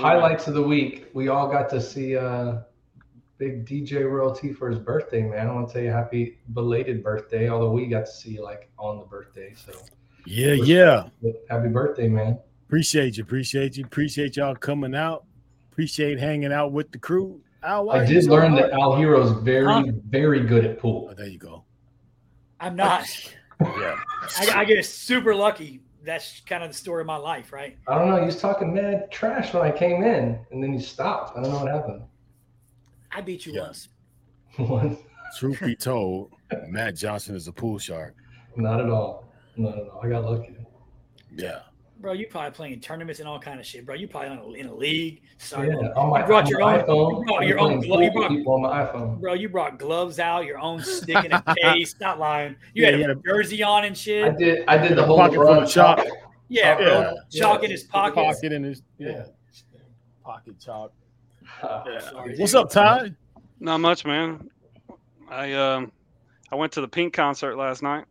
highlights of the week, we all got to see uh big DJ royalty for his birthday, man. I want to tell you happy belated birthday, although we got to see you like on the birthday. So Yeah, yeah. happy birthday, man. Appreciate you. Appreciate you. Appreciate y'all coming out. Appreciate hanging out with the crew. Al, I did learn hard? that Al Hero's very, Huh? very good at pool. Oh, there you go. I'm not. Yeah. I, I get super lucky. That's kind of the story of my life, right? I don't know. He was talking mad trash when I came in, and then he stopped. I don't know what happened. I beat you Yeah. once. What? Truth be told, Matt Johnson is a pool shark. Not at all. Not at all. I got lucky. Yeah. Bro, you probably playing tournaments and all kind of shit, bro. You probably on a, in a league. Sorry, Yeah, on my, You brought on your my own- iPhone. you brought your own playing glove- you brought- on my iPhone. bro. You brought gloves out, your own stick in a case. Stop lying. You Yeah, had he a jersey on and shit. I shit. did. I did the whole Pocket full run of chalk. Yeah, bro. Yeah. Chalk Yeah. in his pocket. Pocket in his Yeah. yeah. Pocket chalk. Uh, Sorry, What's dude. up, Ty? Not much, man. I um I went to the Pink concert last night.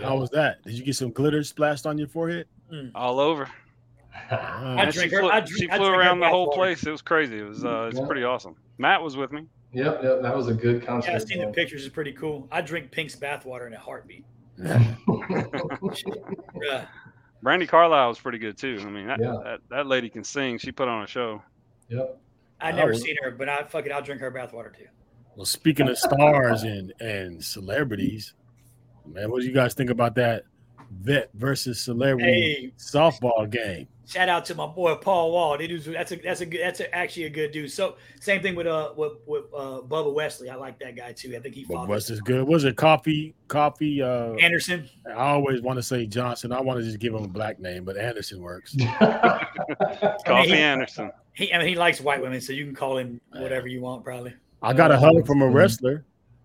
How was that? Did you get some glitter splashed on your forehead? All over. I And drink she her- flew, I drink- she I flew drink around the whole bathwater. place. It was crazy. It was uh it's Yeah. pretty awesome. Matt was with me. Yep, yep. That was a good concert. Yeah, I seen the pictures. It's pretty cool. I drink Pink's bathwater in a heartbeat. Yeah. Brandi Carlile was pretty good too. I mean, that, Yeah. that, that lady can sing. She put on a show. yep. I I never was- seen her, but I fuck it. I'll drink her bathwater too. Well, speaking of stars and and celebrities, man, what do you guys think about that vet versus celebrity Hey. softball game? Shout out to my boy Paul Wall. That dude's that's a that's a good that's a, actually a good dude. So same thing with uh with, with uh Bubba Wesley. I like that guy too. I think he But fought what's this good? Was it coffee? Coffee? Uh, Anderson. I always want to say Johnson. I want to just give him a black name, but Anderson works. Coffee he- Anderson. He I mean he likes white women, so you can call him whatever you want, probably. I got a hug from a Mhm. wrestler.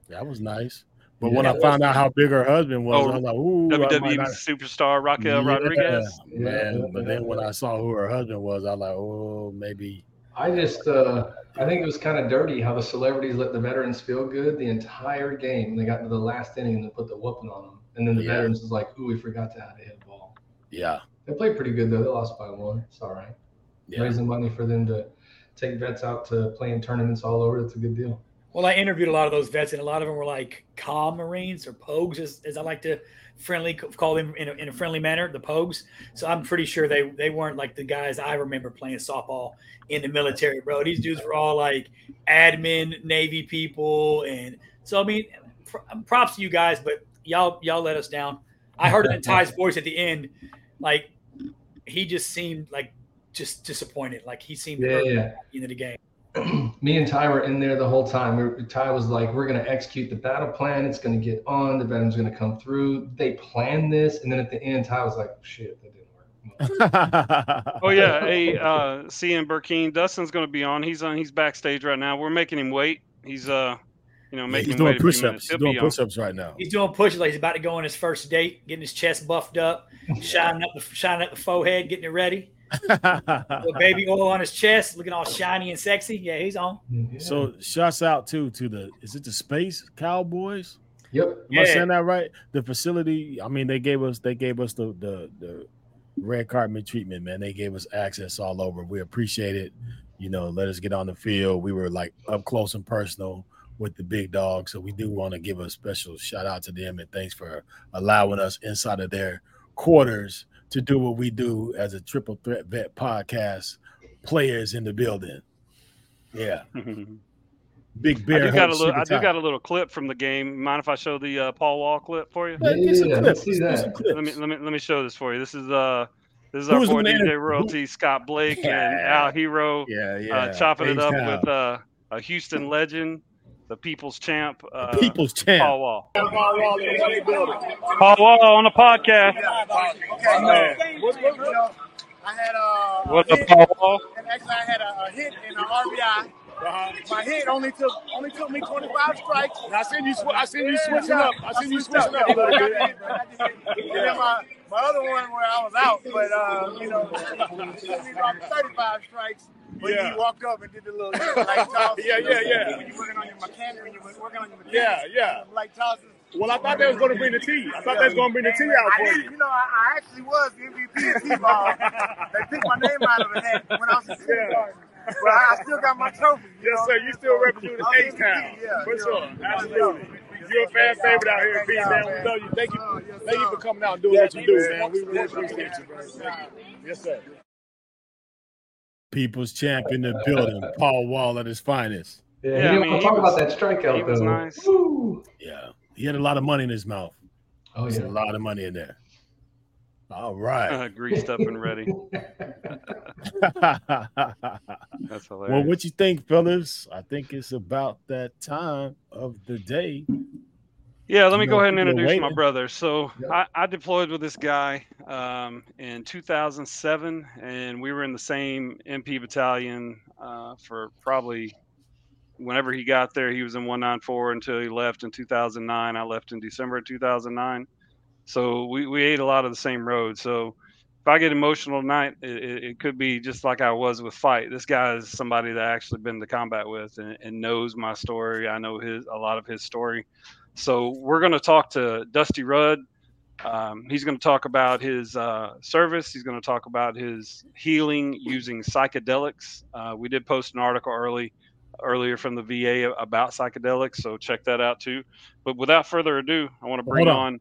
That was nice. But when I found out how big her husband was, Oh, I was like, "Ooh, WWE not- superstar Raquel Yeah, Rodriguez. man." Yeah, but then when I saw who her husband was, I was like, "Oh, maybe." I just, uh, I think it was kind of dirty how the celebrities let the veterans feel good the entire game. They got to the last inning and they put the whooping on them, and then the Yeah. veterans was like, "Ooh, we forgot to have a hit ball." Yeah, They played pretty good though. They lost by one. It's all right. yeah. Raising money for them to take vets out to play in tournaments all over. It's a good deal. Well, I interviewed a lot of those vets, and a lot of them were like calm Marines or Pogues, as, as I like to friendly call them in a, in a friendly manner, the Pogues. So I'm pretty sure they they weren't like the guys I remember playing softball in the military, bro. These dudes were all like admin Navy people, and so I mean, pr- props to you guys, but y'all y'all let us down. I heard it in Ty's voice at the end, like he just seemed like just disappointed, like he seemed Yeah, hurt yeah. at the end of the game. me and Ty were in there the whole time. We were, Ty was like, "We're going to execute the battle plan. It's going to get on. The veterans going to come through." They planned this, and then at the end, Ty was like, "Shit, that didn't work." Oh yeah, hey, uh, CM Burkeen, Dustin's going to be on. He's on. He's backstage right now. We're making him wait. He's uh, you know, making He's doing wait push-ups. He's doing be push-ups right now. He's doing pushes like he's about to go on his first date, getting his chest buffed up, shining up the shining up the forehead, getting it ready. Little baby oil on his chest, looking all shiny and sexy. Yeah, he's on. Yeah. So shouts out too to the is it the Space Cowboys? yep. Am I saying that right? The facility. I mean, they gave us they gave us the the the red carpet treatment, man. They gave us access all over. We appreciate it. You know, let us get on the field. We were like up close and personal with the big dog. So we do want to give a special shout out to them and thanks for allowing us inside of their quarters to do what we do as a triple threat vet podcast. Players in the building. Yeah. Big I bear. do got a little. I do got a little clip from the game. Mind if I show the uh, Paul Wall clip for you? Yeah, Get some yeah, clips. let's see Let's that. Let me let me let me show this for you. This is uh this is our boy the man- DJ who- Royalty, Scott Blake, and Al Hero, Yeah, yeah. uh, chopping it up H-Town. with uh, a Houston legend, the People's Champ, uh, People's champ. Paul Wall. Paul Wall on the podcast. I had a, What's a up, hit, Paul Wall? and actually I had a, a hit and an RBI. My hit only took only took me 25 strikes. I seen you. Sw- I seen you switching up. I seen you switching up a little bit. And then my my other one where I was out, but uh, you know, he dropped 35 strikes. But Yeah. he walked up and did the little you know, light toss. Yeah, yeah, yeah. When you're working on your mechanic, when you're working on your mechanics, Yeah, yeah. light tosses. Well, I thought they was going to bring the tea. I thought they was going to bring the tea out I for did, you. you know, I, I actually was the MVP of T-ball. they picked my name out of the hat when I was in kindergarten. But I, I still got my trophy. you Yes, know? sir. You still representing I was H Town. Yeah, For sure. Absolutely. You're a fan favorite out here in Phoenix, man. We love you. Thank you. Thank you for coming out and doing what you do, man. We really appreciate you, bro. Thank you. Yes, sir. People's champion in the building, Paul Wall at his finest. Yeah, Yeah, he I mean, want he talk was- about that strikeout he was though. nice. Woo. Yeah, he had a lot of money in his mouth. Oh There's yeah. a lot of money in there. All right. Uh, greased up and ready. well, That's hilarious. Well, what you think, fellas? I think it's about that time of the day. Yeah, let me go ahead and introduce my brother. So Yeah. I, I deployed with this guy um, in 2007, and we were in the same MP battalion uh, for probably whenever he got there. He was in 194 until he left in 2009. I left in December of 2009. So we, we ate a lot of the same road. So if I get emotional tonight, it, it, it could be just like I was with Fight. This guy is somebody that I actually been to combat with and, and knows my story. I know his a lot of his story. So we're going to talk to Dusty Rudd. Um, he's going to talk about his uh, service. He's going to talk about his healing using psychedelics. Uh, we did post an article early earlier from the VA about psychedelics, so check that out too. But without further ado, I want to bring Hold on.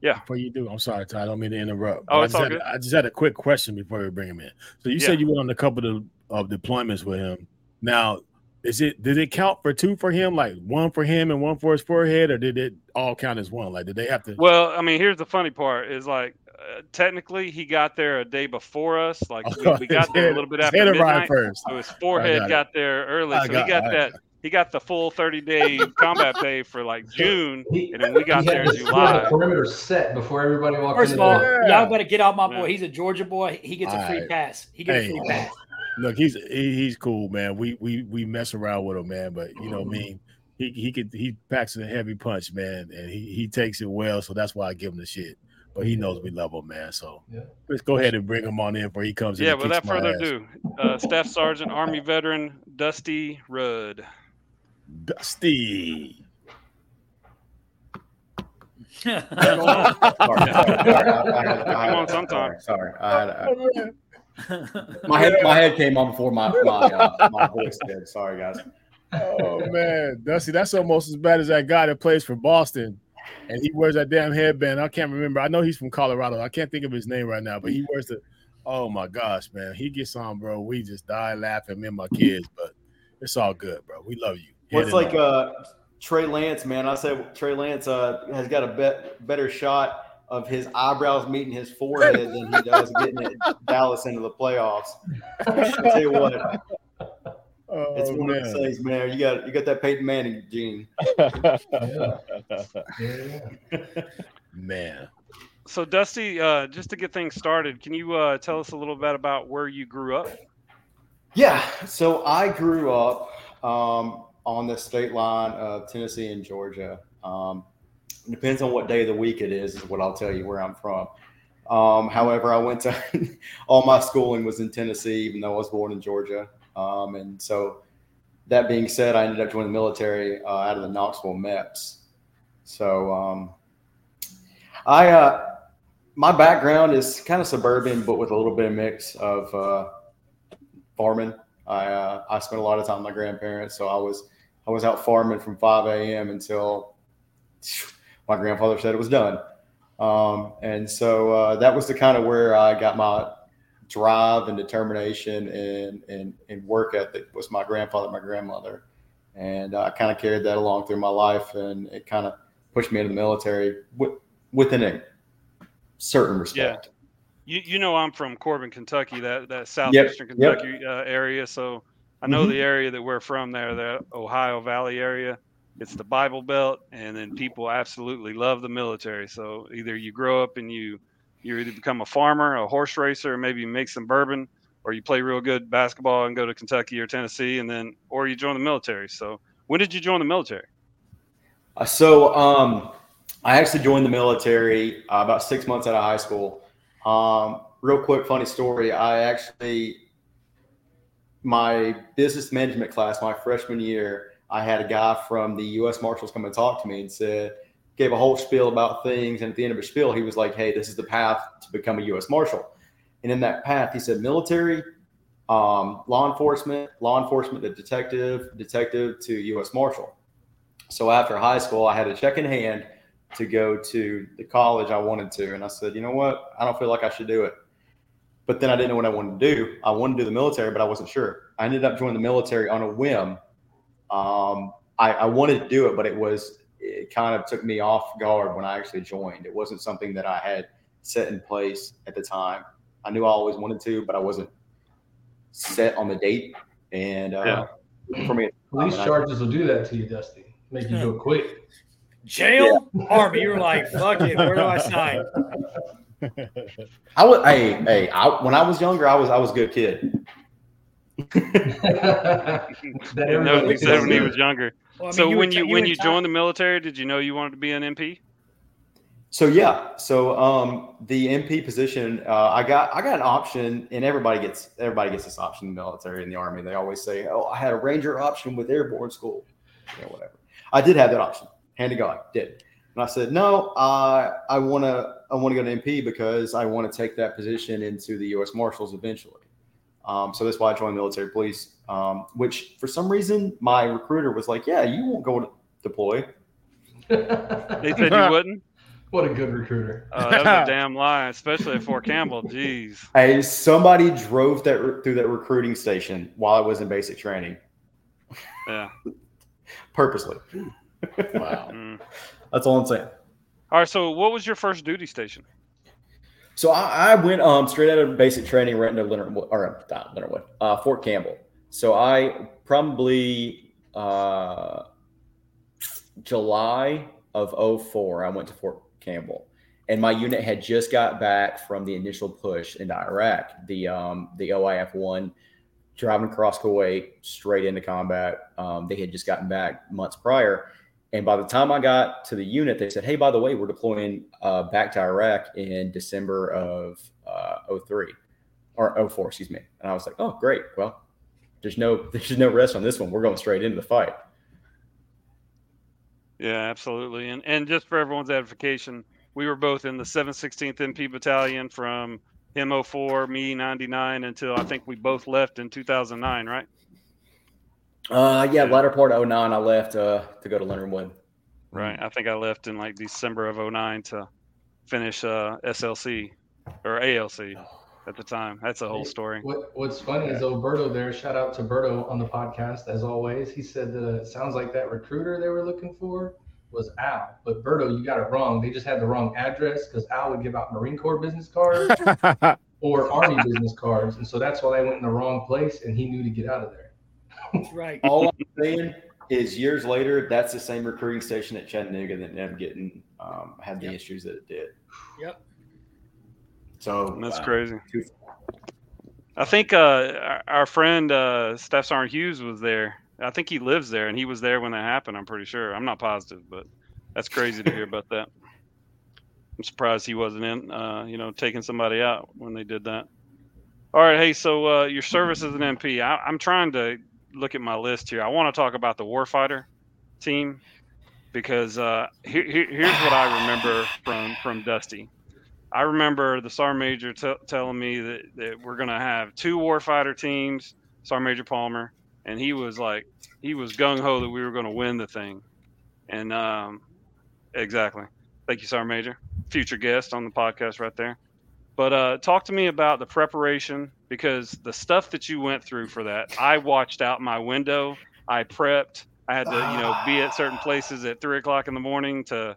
Yeah. Before you do, I'm sorry, Ty. I don't mean to interrupt. Oh, but I it's just all had, good. I just had a quick question before we bring him in. So you Yeah. said you went on a couple of, of deployments with him. Now, is it did it count for two for him, like one for him and one for his forehead, or did it all count as one? Like, did they have to? Well, I mean, here's the funny part: is like uh, technically he got there a day before us. Like we, we got there a little bit His after head midnight. first. So his forehead got got, there early, I so he got I that. He got the full 30 day combat pay for like June, He- and then we got he there had in the July. perimeter set before everybody walked First in of all. Yeah. y'all better get off my boy. He's a Georgia boy. He gets a free Alright. pass. He gets Hey. a free pass. Look, he's he, he's cool, man. We we we mess around with him, man. But you know, what I mean, he he could he packs a heavy punch, man, and he he takes it well. So that's why I give him the shit. But he knows we love him, man. So Yeah. let's go ahead and bring him on in before he comes in. Yeah, and kicks without my further ass. ado, uh, Staff Sergeant, Army veteran Dusty Rudd. Dusty. Come on sometime. Sorry, sorry. I had, uh, my head, my head came on before my my, uh, my voice did. Sorry, guys. Oh man, Dusty, that's almost as bad as that guy that plays for Boston, and he wears that damn headband. I can't remember. I know he's from Colorado. I can't think of his name right now, but he wears the. Oh my gosh, man, he gets on, bro. We just die laughing, me and my kids, but it's all good, bro. We love you. Well, Head it's like uh, Trey Lance, man. I said Trey Lance uh, has got a bet, better shot of his eyebrows meeting his forehead than he does getting it Dallas into the playoffs. I tell you what, oh, it's one of those things, man. You got you got that Peyton Manning gene. Yeah. Yeah. man. So, Dusty, uh, just to get things started, can you uh, tell us a little bit about where you grew up? Yeah, so I grew up um, on the state line of Tennessee and Georgia. Um, it depends on what day of the week it is, is what I'll tell you where I'm from. Um, however, I went to all my schooling was in Tennessee, even though I was born in Georgia. Um, and so, that being said, I ended up joining the military uh, out of the Knoxville MEPS. So, um, I uh, my background is kind of suburban, but with a little bit of mix of uh, farming. I uh, I spent a lot of time with my grandparents, so I was I was out farming from 5 a.m. until my grandfather said it was done. Um, and so uh, that was the kind of where I got my drive and determination and, and, and work ethic was my grandfather, my grandmother. And I kind of carried that along through my life and it kind of pushed me into the military with, within a certain respect. Yeah. You, you know I'm from Corbin, Kentucky, that that southeastern yep. Kentucky uh, area. So I know Mhm. the area that we're from there, the Ohio Valley area. It's the Bible Belt, and then people absolutely love the military. So either you grow up and you you either become a farmer, a horse racer, or maybe you make some bourbon, or you play real good basketball and go to Kentucky or Tennessee, and then or you join the military. So when did you join the military? Uh, So um, I actually joined the military uh, about six months out of high school. Um, real quick, funny story. I actually, my business management class, my freshman year, I had a guy from the U.S. Marshals come and talk to me and said, gave a whole spiel about things. And at the end of his spiel, he was like, "Hey, this is the path to become a U.S. Marshal." And in that path, he said, military, um, law enforcement, law enforcement to detective, detective to U.S. Marshal. So after high school, I had a check in hand to go to the college I wanted to. And I said, you know what? I don't feel like I should do it. But then I didn't know what I wanted to do. I wanted to do the military, but I wasn't sure. I ended up joining the military on a whim. Um, I, I wanted to do it, but it was, it kind of took me off guard when I actually joined. It wasn't something that I had set in place at the time. I knew I always wanted to, but I wasn't set on the date. And uh, for me, Police I- charges will do that to you, Dusty. Make you do it quick. Jail, army. You were like, fuck it. Where do I sign? I was, hey, hey, I, when I was younger, I was, I was a good kid. That Didn't know what he everybody said when he was younger. Well, I mean, so were when t- you when you ti- joined the military, did you know you wanted to be an MP? So yeah, so um, the MP position, uh, I got I got an option, and everybody gets everybody gets this option in the military and the army. They always say, "Oh, I had a ranger option with airborne school, you know, whatever." I did have that option, hand to God, did. And I said, "No, I I want to I want to go to MP because I want to take that position into the U.S. Marshals eventually." Um, so that's why I joined military police. Um, which for some reason my recruiter was like, "Yeah, you won't go to deploy." They said you wouldn't. what a good recruiter. Uh, that was a damn lie, especially at Fort Campbell. Jeez. Hey, somebody drove that re- through that recruiting station while I was in basic training, Yeah. purposely. wow. Mm. That's all I'm saying. All right. So, what was your first duty station? So I, I went um straight out of basic training right into Leonard or not Leonard Wood, uh, Fort Campbell. So I probably uh, July of 04, I went to Fort Campbell, and my unit had just got back from the initial push into Iraq. The um, the OIF one driving across Kuwait straight into combat. Um, they had just gotten back months prior. And by the time I got to the unit, they said, "Hey, by the way, we're deploying uh, back to Iraq in December of uh, 03 or 04, excuse me." And I was like, "Oh, great. Well, there's no there's no rest on this one. We're going straight into the fight." Yeah, absolutely. And and just for everyone's edification, we were both in the 716th MP Battalion from him 04, me 99 until I think we both left in 2009, right? Uh, yeah, latter part of 09, I left uh, to go to Leonard Wood. Right. I think I left in like December of 09 to finish uh, SLC or ALC at the time. That's a whole story. What What's funny is Alberto there. Shout out to Berto on the podcast as always. He said that it sounds like that recruiter they were looking for was Al, but Berto, you got it wrong. They just had the wrong address because Al would give out Marine Corps business cards or Army business cards, and so that's why they went in the wrong place, and he knew to get out of there. That's right. All I'm saying is, years later, that's the same recruiting station at Chattanooga that ended up getting um, had the Yep. issues that it did. Yep. So That's wow. crazy. I think uh, our- our friend uh, Staff Sergeant Hughes was there. I think he lives there, and he was there when that happened. I'm pretty sure. I'm not positive, but that's crazy to hear about that. I'm surprised he wasn't in, uh, you know, taking somebody out when they did that. All right, hey, so uh, your service as an MP. I, I'm trying to look at my list here. I want to talk about the warfighter team because uh, here, here, here's what I remember from from Dusty. I remember the sergeant major t- telling me that, that we're going to have two warfighter teams, Sergeant Major Palmer, and he was like, he was gung ho that we were going to win the thing. And um, exactly. Thank you, Sergeant Major. Future guest on the podcast right there. But uh, talk to me about the preparation because the stuff that you went through for that, I watched out my window. I prepped. I had to, you know, be at certain places at three o'clock in the morning to,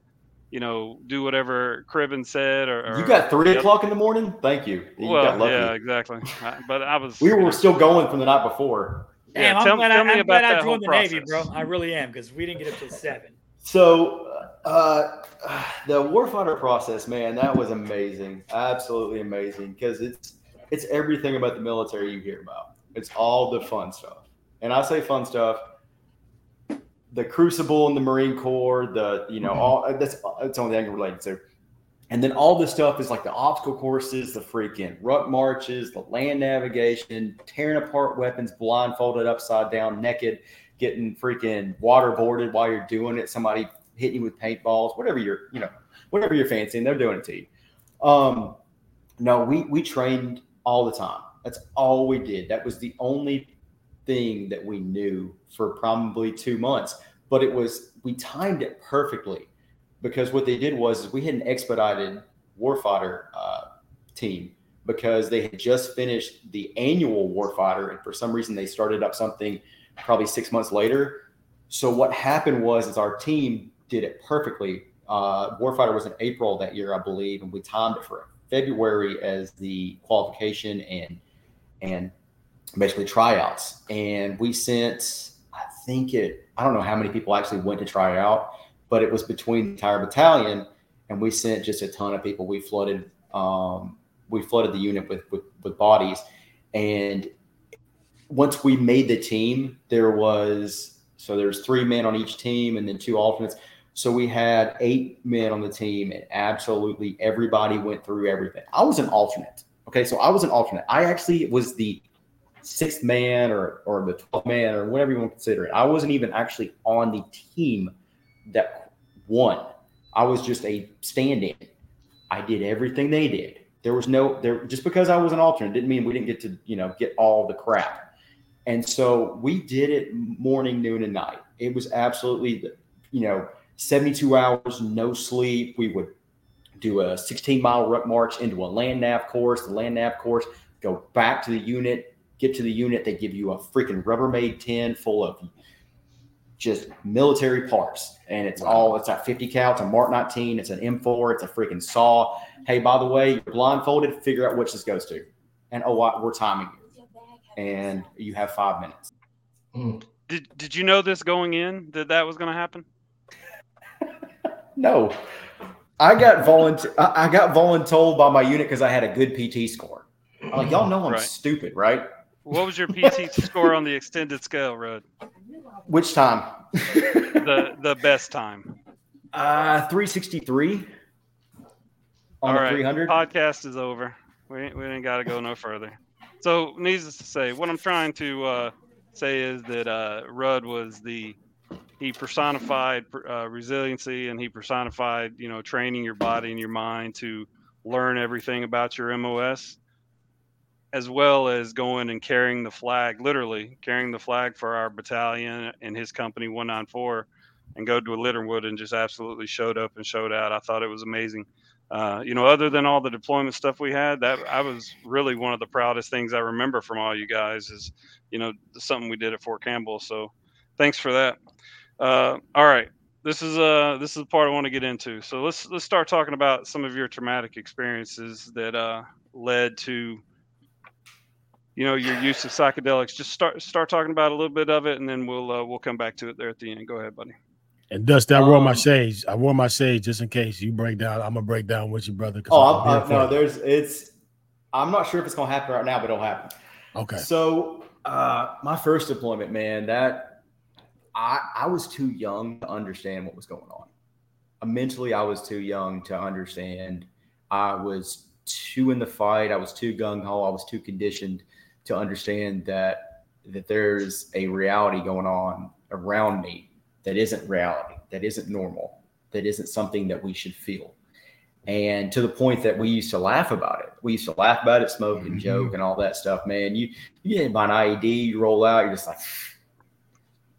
you know, do whatever Cribben said. Or, or You got three Yep. o'clock in the morning. Thank you. You well, got lucky. yeah, exactly. I- but I was. We you were know, still going from the night before. Yeah, Damn, I'm tell- glad, tell I, me I'm about glad that whole joined the Navy, bro. I really am because we didn't get up till seven. So uh, the warfighter process, man, that was amazing. Absolutely amazing because it's it's everything about the military you hear about. It's all the fun stuff, and I say fun stuff. The crucible in the Marine Corps, the you know mm-hmm. all uh, that's uh, that's the only thing related to. And then all this stuff is like the obstacle courses, the freaking ruck marches, the land navigation, tearing apart weapons, blindfolded, upside down, naked, getting freaking waterboarded while you're doing it. Somebody hitting you with paintballs, whatever you're, you know, whatever you're fancying, they're doing it to you. Um, no, we we trained all the time. That's all we did. That was the only thing that we knew for probably two months. But it was we timed it perfectly because what they did was we had an expedited warfighter uh, team because they had just finished the annual warfighter and for some reason they started up something probably six months later so what happened was is our team did it perfectly uh, warfighter was in april that year i believe and we timed it for february as the qualification and and basically tryouts and we sent i think it i don't know how many people actually went to try out but it was between the entire battalion, and we sent just a ton of people. We flooded, um, we flooded the unit with, with with bodies, and once we made the team, there was so there's three men on each team, and then two alternates. So we had eight men on the team, and absolutely everybody went through everything. I was an alternate. Okay, so I was an alternate. I actually was the sixth man or or the 12th man or whatever you want to consider it. I wasn't even actually on the team that won. I was just a stand-in. I did everything they did. There was no there just because I was an alternate didn't mean we didn't get to, you know, get all the crap. And so we did it morning, noon, and night. It was absolutely, you know, 72 hours, no sleep. We would do a 16 mile ruck march into a land nav course, the land nav course, go back to the unit, get to the unit. They give you a freaking Rubbermaid tin full of just military parts. And it's all, it's a 50 cal, it's a Mark 19, it's an M4, it's a freaking saw. Hey, by the way, you're blindfolded, figure out which this goes to. And oh, we're timing you. And you have five minutes. Mm. Did, did you know this going in that that was going to happen? No. I got volunteer. I got voluntold by my unit because I had a good PT score. I'm like, y'all know I'm right. stupid, right? What was your PT score on the extended scale, Rudd? Which time? the the best time. Uh, three sixty three. All right, 300. podcast is over. We we ain't got to go no further. So, needless to say, what I'm trying to uh, say is that uh, Rudd was the he personified uh, resiliency and he personified you know training your body and your mind to learn everything about your MOS as well as going and carrying the flag, literally carrying the flag for our battalion and his company 194 and go to a Leonard Wood and just absolutely showed up and showed out. I thought it was amazing. Uh, you know, other than all the deployment stuff we had, that I was really one of the proudest things I remember from all you guys is, you know, something we did at Fort Campbell. So thanks for that. Uh, all right. This is uh this is the part I want to get into. So let's let's start talking about some of your traumatic experiences that uh led to you know your use of psychedelics just start start talking about a little bit of it and then we'll uh, we'll come back to it there at the end go ahead buddy and Dust, I wore my um, shades. I wore my shades just in case you break down. I'm gonna break down with you, brother. Oh, I'm, I'm, no, there's it's. I'm not sure if it's gonna happen right now, but it'll happen. Okay. So, uh, my first deployment, man, that I I was too young to understand what was going on. Mentally, I was too young to understand. I was too in the fight. I was too gung ho. I was too conditioned to understand that that there's a reality going on around me that isn't reality, that isn't normal, that isn't something that we should feel. And to the point that we used to laugh about it. We used to laugh about it, smoke and mm-hmm. joke and all that stuff. Man, you you get by an IED, you roll out, you're just like,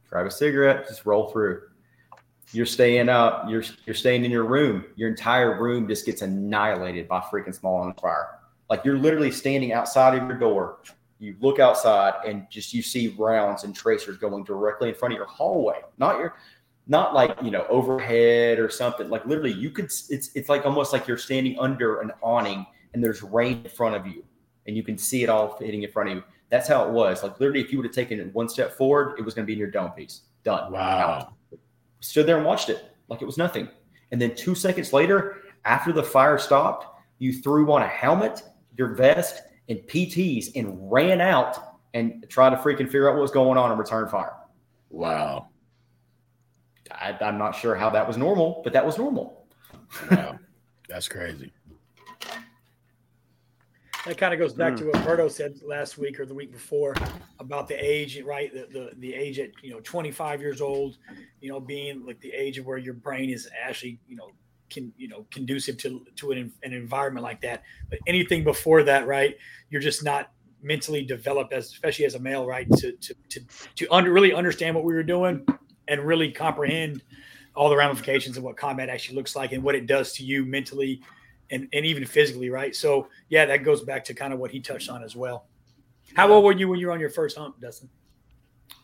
grab a cigarette, just roll through. You're staying up, you're you're staying in your room. Your entire room just gets annihilated by freaking small on fire. Like you're literally standing outside of your door, you look outside and just you see rounds and tracers going directly in front of your hallway, not your not like you know overhead or something like literally you could it's it's like almost like you're standing under an awning and there's rain in front of you and you can see it all hitting in front of you that's how it was like literally if you would have taken it one step forward it was going to be in your dome piece done wow stood there and watched it like it was nothing and then two seconds later after the fire stopped you threw on a helmet your vest and PTs and ran out and tried to freaking figure out what was going on and return fire. Wow. I, am not sure how that was normal, but that was normal. wow. That's crazy. That kind of goes back Mm. to what Berto said last week or the week before about the age, right? The, the the age at you know 25 years old, you know, being like the age of where your brain is actually you know can you know conducive to to an, an environment like that. But anything before that, right? You're just not mentally developed as especially as a male, right? To to to to under, really understand what we were doing and really comprehend all the ramifications of what combat actually looks like and what it does to you mentally and, and even physically, right? So yeah, that goes back to kind of what he touched on as well. How old were you when you were on your first hump, Dustin?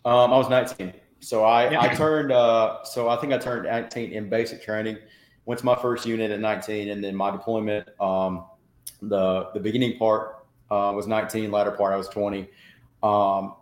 Um, I was 19. So I, Yeah. I turned, uh, so I think I turned 19 in basic training. Went to my first unit at 19, and then my deployment, um, the the beginning part uh, was 19, latter part I was 20. Um,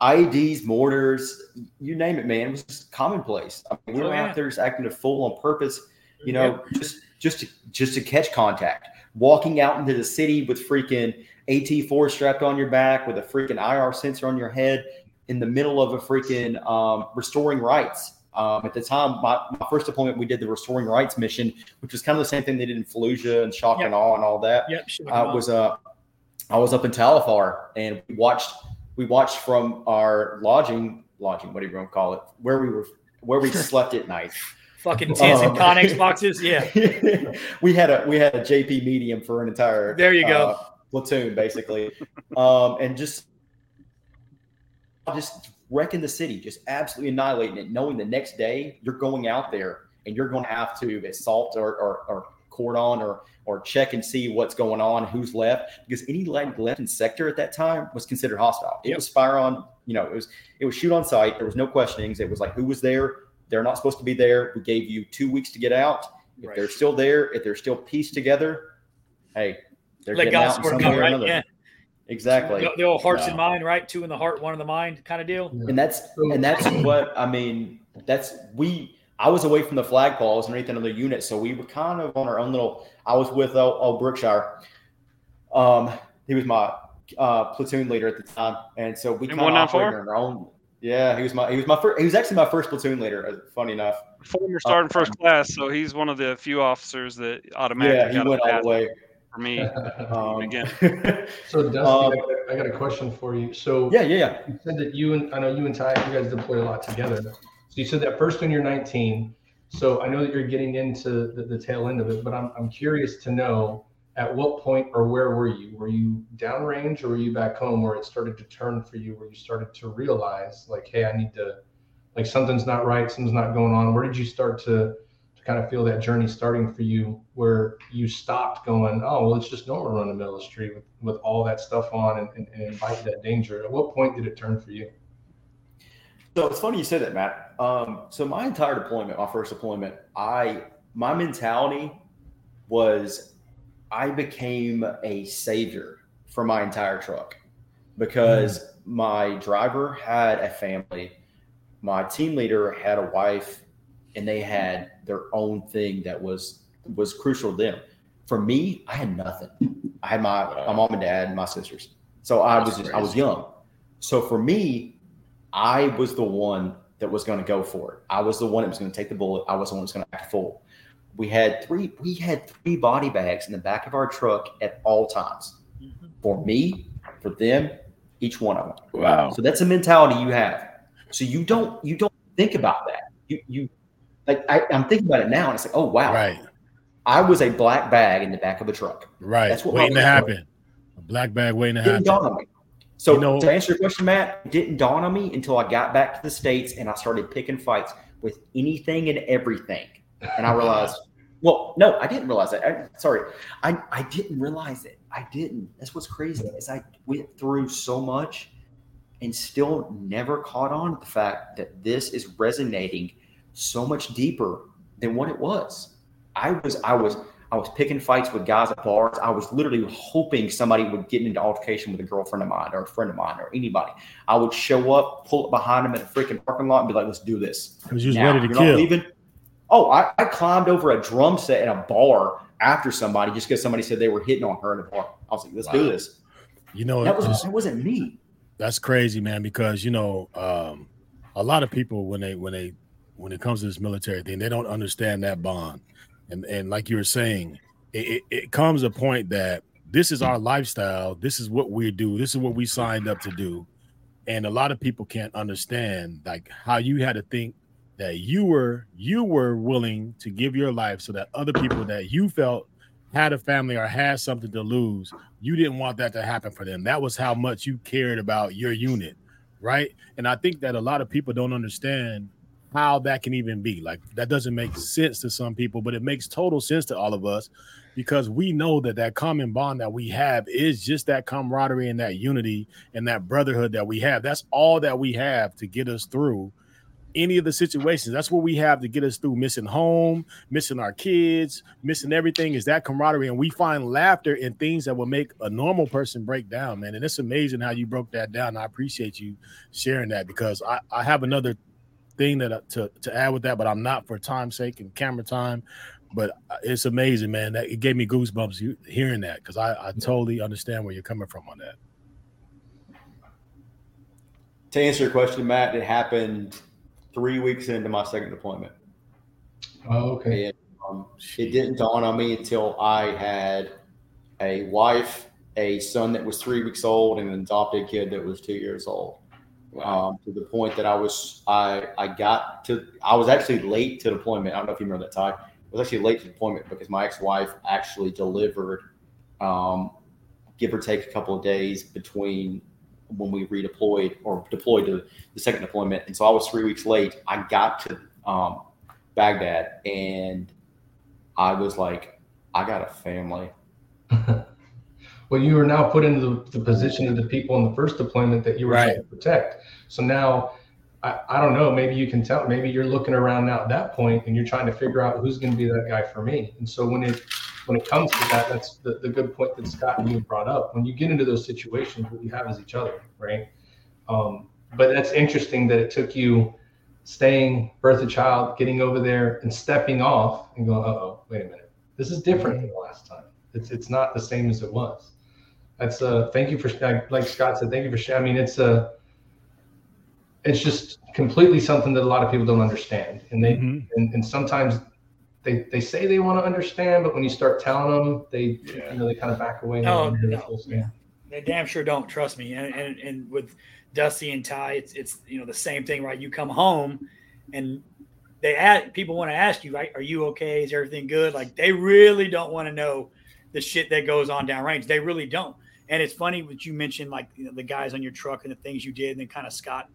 IEDs, mortars, you name it, man. It was just commonplace. I mean, we Oh, were yeah. out there just acting a fool on purpose, you know, just just to, just to catch contact. Walking out into the city with freaking AT4 strapped on your back, with a freaking IR sensor on your head, in the middle of a freaking um, restoring rights. Um, at the time, my, my first deployment, we did the restoring rights mission, which was kind of the same thing they did in Fallujah and Shock Yeah. and Awe and all that Yep. Sure. uh, was uh, I was up in Tal Afar and we watched we watched from our lodging lodging whatever you want to call it where we were where we slept at night. Fucking tents and um, Connex boxes. Yeah. we had a we had a GP medium for an entire There you go. uh, platoon basically, um, and just just wrecking the city, just absolutely annihilating it, knowing the next day you're going out there and you're going to have to assault or, or, or cordon or or check and see what's going on, who's left, because any land left in sector at that time was considered hostile. It Yep. was fire on, you know, it was it was shoot on sight. There was no questionings. It was like who was there. They're not supposed to be there. We gave you two weeks to get out. If Right. they're still there, if they're still pieced together, hey, they're Let getting God out in some way or right? another. Yeah. Exactly. The, the old hearts No. and mind, right? Two in the heart, one in the mind kind of deal. And that's and that's what I mean. That's we. I was away from the flagpole. I was underneath another unit, so we were kind of on our own little. I was with old, old Brookshire. Um, he was my uh, platoon leader at the time, and so we kind of 194? operated on our own. Yeah, he was my he was my first. He was actually my first platoon leader. uh, Funny enough. Former sergeant first class, so he's one of the few officers that automatically Yeah, he got went all the way. for me. Um, Again. so Dusty, Um, I, got, I got a question for you. So yeah, yeah, yeah. you said that you and I know you and Ty, you guys deploy a lot together. So you said that first when you're 19. So I know that you're getting into the, the tail end of it, but I'm, I'm curious to know at what point or where were you? Were you downrange or were you back home where it started to turn for you, where you started to realize like, hey, I need to, like something's not right, something's not going on. Where did you start to, to kind of feel that journey starting for you where you stopped going, oh, well, it's just normal to run the middle of the street with, with all that stuff on and, and, and invite that danger. At what point did it turn for you? So it's funny you said that, Matt. Um, so my entire deployment, my first deployment, I my mentality was I became a savior for my entire truck because my driver had a family, my team leader had a wife, and they had their own thing that was was crucial to them. For me, I had nothing. I had my, my mom and dad and my sisters. So I was just, I was young. So for me, I was the one that was going to go for it. I was the one that was going to take the bullet. I was the one that was going to act full. We had three. We had three body bags in the back of our truck at all times. For me, for them, each one of them. Wow. So that's a mentality you have. So you don't you don't think about that. You you like I, I'm thinking about it now, and it's like, oh wow, Right. I was a black bag in the back of a truck. Right. That's what waiting to happen. A black bag waiting to happen. dawn on me. So You know- to answer your question, Matt, it didn't dawn on me until I got back to the states and I started picking fights with anything and everything, and I realized, well, no, I didn't realize that. I, sorry, I I didn't realize it. I didn't. That's what's crazy is I went through so much and still never caught on to the fact that this is resonating so much deeper than what it was. I was I was I was picking fights with guys at bars. I was literally hoping somebody would get into altercation with a girlfriend of mine or a friend of mine or anybody. I would show up, pull up behind them in a freaking parking lot, and be like, "Let's do this." Because you was Now, ready to kill. leaving. Oh, I, I climbed over a drum set in a bar after somebody just because somebody said they were hitting on her in a bar. I was like, "Let's do this." You know, That was it's- that wasn't me. that's crazy, man. Because you know, um, a lot of people when they when they when it comes to this military thing, they don't understand that bond. and and like you were saying, it, it, it comes a point that this is our lifestyle. This is what we do. This is what we signed up to do. And a lot of people can't understand like how you had to think that you were you were willing to give your life so that other people that you felt had a family or had something to lose, you didn't want that to happen for them. That was how much you cared about your unit, right? And I think that a lot of people don't understand how that can even be. Like that doesn't make sense to some people, but it makes total sense to all of us because we know that that common bond that we have is just that camaraderie and that unity and that brotherhood that we have. That's all that we have to get us through any of the situations. That's what we have to get us through missing home, missing our kids, missing everything is that camaraderie. And we find laughter in things that will make a normal person break down, man. And it's amazing how you broke that down. I appreciate you sharing that because I, I have another thing that uh, to, to add with that, but I'm not for time's sake and camera time. But uh, it's amazing, man. That it gave me goosebumps hearing that because I, I totally understand where you're coming from on that. To answer your question, Matt, it happened three weeks into my second deployment. Oh, okay. And, um, it didn't dawn on me until I had a wife, a son that was three weeks old, and an adopted kid that was two years old. Wow. Um, to the point that I was, I, I got to, I was actually late to deployment. I don't know if you remember that time. I was actually late to deployment because my ex-wife actually delivered, um, give or take a couple of days between when we redeployed or deployed to the second deployment. And so I was three weeks late. I got to um, Baghdad and I was like, I got a family. well, you are now put into the, the, position of the people in the first deployment that you were right. trying to protect. So now, I, I don't know, maybe you can tell, maybe you're looking around now at that point and you're trying to figure out who's going to be that guy for me. And so when it, when it comes to that, that's the, the good point that Scott and you brought up. When you get into those situations, what you have is each other, right? Um, but that's interesting that it took you staying, birth a child, getting over there, and stepping off and going, oh, wait a minute, this is different than the last time. It's it's not the same as it was. That's uh, thank you for like Scott said, thank you for sharing. I mean, it's a, uh, it's just completely something that a lot of people don't understand, and they mm-hmm. and, and sometimes they they say they want to understand, but when you start telling them, they yeah. you know they kind of back away. Oh, no, yeah. They damn sure don't trust me. And, and and with Dusty and Ty, it's it's you know the same thing, right? You come home, and they ask people want to ask you, right? Are you okay? Is everything good? Like they really don't want to know the shit that goes on downrange. They really don't. And it's funny what you mentioned, like you know, the guys on your truck and the things you did, and then kind of Scott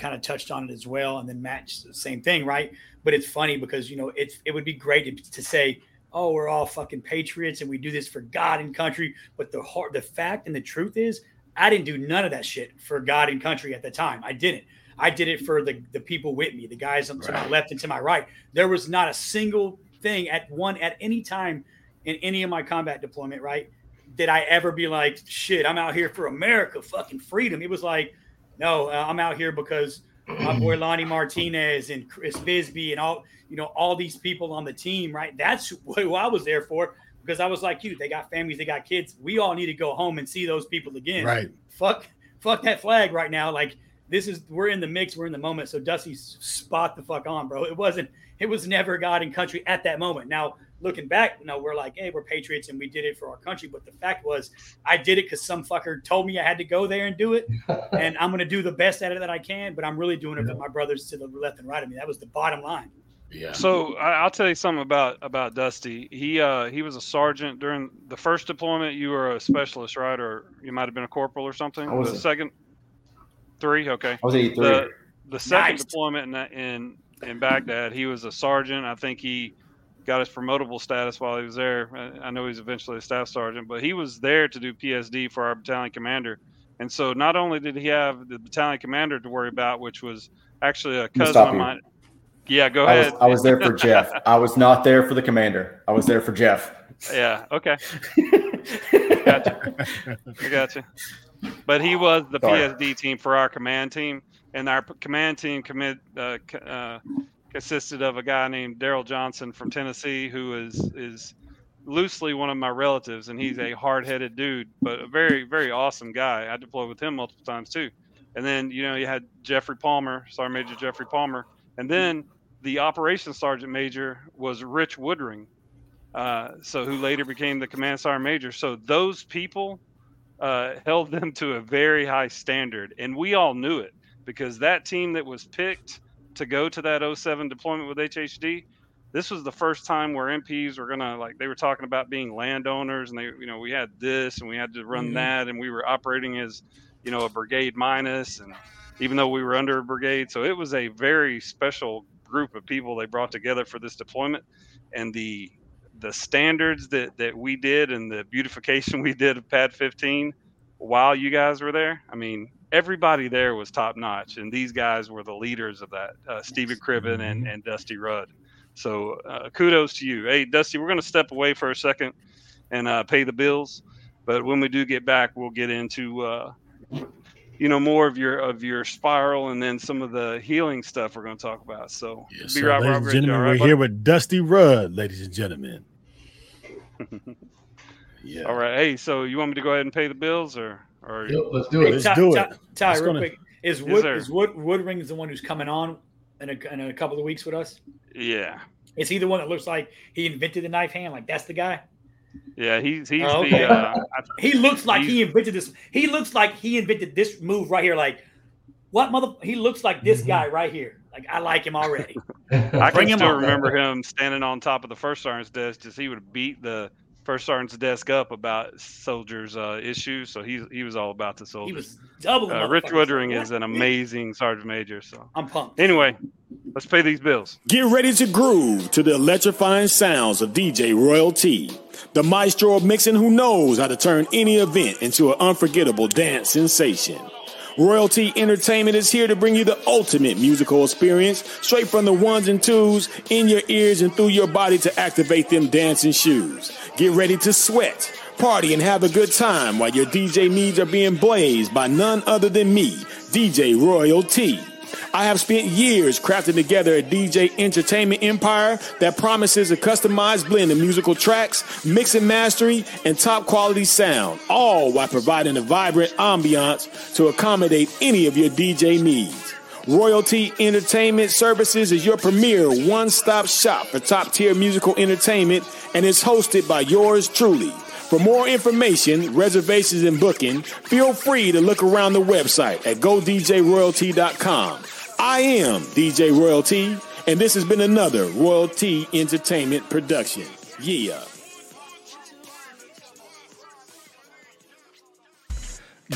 kind of touched on it as well, and then Matt the same thing, right? But it's funny because you know it's it would be great to, to say, oh, we're all fucking patriots and we do this for God and country. But the heart, the fact and the truth is, I didn't do none of that shit for God and country at the time. I didn't. I did it for the the people with me, the guys right. to my left and to my right. There was not a single thing at one at any time in any of my combat deployment, right? Did I ever be like, shit, I'm out here for America, fucking freedom? It was like, no, uh, I'm out here because my boy Lonnie Martinez and Chris Bisbee and all you know all these people on the team, right? That's who I was there for because I was like you. They got families, they got kids. We all need to go home and see those people again. Right. Fuck, fuck that flag right now. Like this is we're in the mix, we're in the moment. So Dusty, spot the fuck on, bro. It wasn't. It was never God and country at that moment. Now looking back, you know, we're like, hey, we're patriots and we did it for our country. But the fact was, I did it because some fucker told me I had to go there and do it, and I'm gonna do the best at it that I can. But I'm really doing it for my brothers to the left and right of me. That was the bottom line. Yeah. So I'll tell you something about about Dusty. He uh he was a sergeant during the first deployment. You were a specialist, right? Or you might have been a corporal or something. I was the second three. Okay. I was eighty three. The, the second nice. deployment in, in in Baghdad, he was a sergeant. I think he got his promotable status while he was there. I know he's eventually a staff sergeant, but he was there to do PSD for our battalion commander. And so not only did he have the battalion commander to worry about, which was actually a cousin of mine. Yeah, go I ahead. Was, I was there for Jeff. I was not there for the commander. I was there for Jeff. Yeah. Okay. gotcha. I gotcha. But he was the Sorry. PSD team for our command team, and our command team commit uh, uh, consisted of a guy named Daryl Johnson from Tennessee, who is is loosely one of my relatives, and he's a hard-headed dude, but a very very awesome guy. I deployed with him multiple times too. And then you know you had Jeffrey Palmer, Sergeant Major Jeffrey Palmer, and then the operations sergeant major was Rich Woodring, Uh, so who later became the command sergeant major. So those people uh, held them to a very high standard, and we all knew it because that team that was picked to go to that 07 deployment with HHD, this was the first time where MPs were gonna like they were talking about being landowners, and they you know we had this and we had to run Mhm. that, and we were operating as you know a brigade minus, and even though we were under a brigade, so it was a very special group of people they brought together for this deployment, and the the standards that that we did and the beautification we did of Pad 15 while you guys were there. I mean, everybody there was top notch, and these guys were the leaders of that. Uh, Stephen Cribben and, and Dusty Rudd. So uh, kudos to you. Hey, Dusty, we're going to step away for a second and uh, pay the bills, but when we do get back, we'll get into uh, you know more of your of your spiral and then some of the healing stuff we're going to talk about. So Yes, be sir. right, ladies Robert. and gentlemen, All we're right, here with Dusty Rudd, ladies and gentlemen. Yeah. All right. Hey, so you want me to go ahead and pay the bills, or or Yep, let's do Hey, it. Let's Ty, do Ty, it. Ty, It's real gonna- quick, is Wood sir. is Wood Woodring the one who's coming on in a, in a couple of weeks with us? yeah, Is he the one that looks like he invented the knife hand? Like that's the guy? yeah, he's he's Oh, the uh, He looks like he invented this. He looks like he invented this move right here. Like what mother? He looks like this Mhm. guy right here. Like I like him already. I Bring can still remember him standing on top of the first sergeant's desk, just he would beat the first sergeant's desk up about soldiers' uh, issues. So he he was all about the soldiers. He soldiers. was double. the uh, Rich. Woodring is an amazing sergeant major. So I'm pumped. anyway, let's pay these bills. Get ready to groove to the electrifying sounds of DJ Royalty, the maestro of mixing who knows how to turn any event into an unforgettable dance sensation. Royalty Entertainment is here to bring you the ultimate musical experience straight from the ones and twos in your ears and through your body to activate them dancing shoes. Get ready to sweat, party, and have a good time while your DJ needs are being blazed by none other than me, DJ Royalty. I have spent years crafting together a DJ entertainment empire that promises a customized blend of musical tracks, mix and mastering, and top quality sound, all while providing a vibrant ambiance to accommodate any of your DJ needs. Royalty Entertainment Services is your premier one stop shop for top tier musical entertainment and is hosted by yours truly. For more information, reservations, and booking, feel free to look around the website at godjroyalty.com. I am DJ Royalty, and this has been another Royalty Entertainment production. Yeah.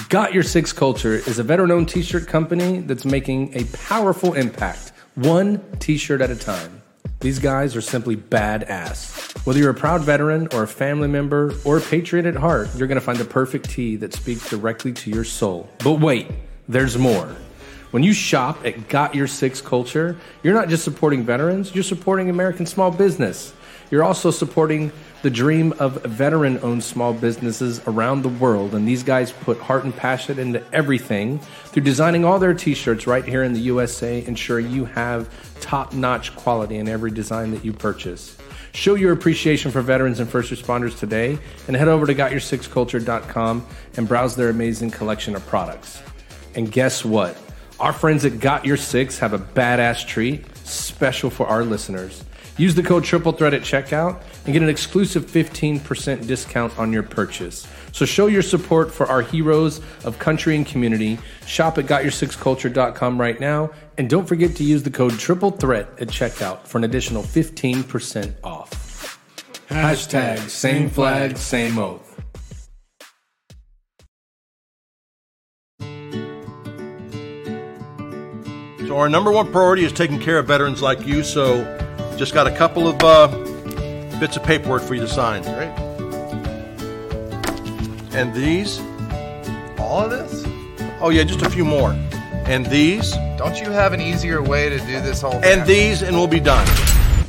Got Your Six Culture is a veteran owned t shirt company that's making a powerful impact, one t shirt at a time. These guys are simply badass. Whether you're a proud veteran or a family member or a patriot at heart, you're going to find the perfect tee that speaks directly to your soul. But wait, there's more. When you shop at Got Your Six Culture, you're not just supporting veterans, you're supporting American small business. You're also supporting the dream of veteran owned small businesses around the world. And these guys put heart and passion into everything through designing all their t shirts right here in the USA, ensuring you have top notch quality in every design that you purchase. Show your appreciation for veterans and first responders today and head over to gotyoursixculture.com and browse their amazing collection of products. And guess what? Our friends at Got Your Six have a badass treat special for our listeners. Use the code Triple Threat at checkout and get an exclusive 15% discount on your purchase. So show your support for our heroes of country and community. Shop at gotyoursixculture.com right now. And don't forget to use the code Triple Threat at checkout for an additional 15% off. Hashtag same flag, same oath. So our number one priority is taking care of veterans like you. So just got a couple of uh, bits of paperwork for you to sign. Right? And these. All of this? Oh yeah, just a few more. And these. Don't you have an easier way to do this whole thing? And these, and we'll be done.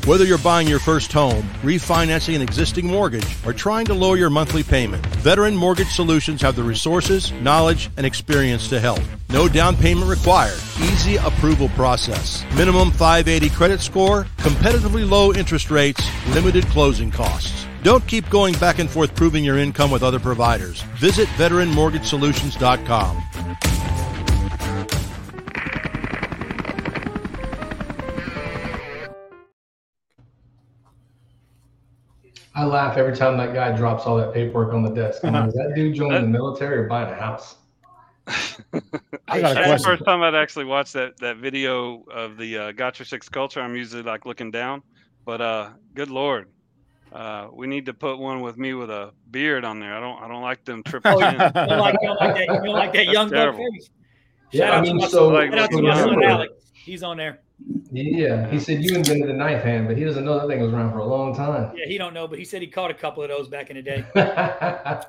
Whether you're buying your first home, refinancing an existing mortgage, or trying to lower your monthly payment, Veteran Mortgage Solutions have the resources, knowledge, and experience to help. No down payment required. Easy approval process. Minimum 580 credit score, competitively low interest rates, limited closing costs. Don't keep going back and forth proving your income with other providers. Visit veteranmortgagesolutions.com. I laugh every time that guy drops all that paperwork on the desk. I'm like, is that dude joining the military or buying a house? I got a That's the question. first time I'd actually watched that that video of the uh, Gotcha Six culture. I'm usually like looking down, but uh, good lord, uh, we need to put one with me with a beard on there. I don't I don't like them triple Oh, you like, you like that, you like that young buck terrible. face. Yeah, Shout I mean, to my, so Like, shout out to my son Alex. He's on there. Yeah, he said you invented the knife hand, but he doesn't know that thing was around for a long time. Yeah, he don't know, but he said he caught a couple of those back in the day.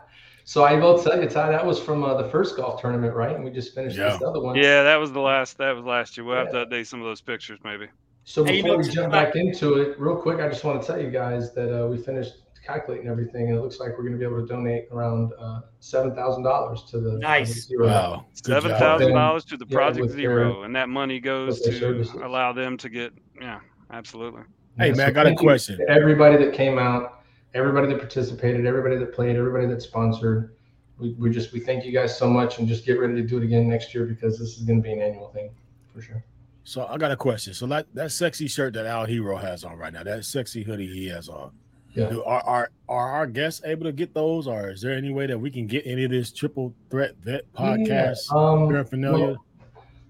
so I will tell you, Ty, that was from uh, the first golf tournament, right? And we just finished Yeah. this other one. Yeah, that was the last. That was last year. We'll have to update some of those pictures, maybe. So Hey, you before know, we jump back into it, real quick, I just want to tell you guys that uh, we finished calculating everything, and it looks like we're going to be able to donate around uh, seven thousand dollars to the Nice. Zero. Wow. Good Seven job. thousand dollars to the Yeah, Project their- Zero, and that money goes to services. allow them to get. Yeah, absolutely. Hey, Yeah, man, so I got a question. Everybody that came out, everybody that participated, everybody that played, everybody that sponsored. We, we just we thank you guys so much, and just get ready to do it again next year because this is going to be an annual thing for sure. So I got a question. So that that sexy shirt that Al Hero has on right now, that sexy hoodie he has on. Yeah. Do, are, are are our guests able to get those, or is there any way that we can get any of this triple threat vet podcast Yeah, um, paraphernalia? well,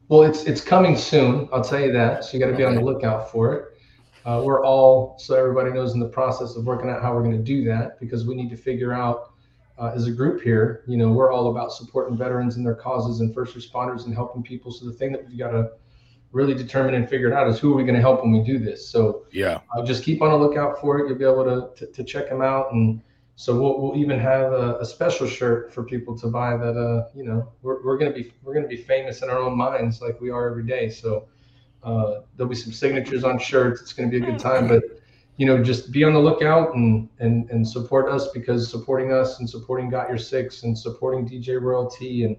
well, it's it's coming soon. I'll tell you that. So you got to be on the lookout for it. Uh, we're all so everybody knows in the process of working out how we're going to do that because we need to figure out uh, as a group here. You know, we're all about supporting veterans and their causes and first responders and helping people. So the thing that we've got to really determine and figure it out is who are we going to help when we do this. So yeah. uh, just keep on the lookout for it. You'll be able to to, to check them out, and so we'll, we'll even have a, a special shirt for people to buy. That uh, you know, we're, we're gonna be we're gonna be famous in our own minds like we are every day. So uh, there'll be some signatures on shirts. It's gonna be a good time, but you know, just be on the lookout and and and support us because supporting us and supporting Got Your Six and supporting DJ Royalty and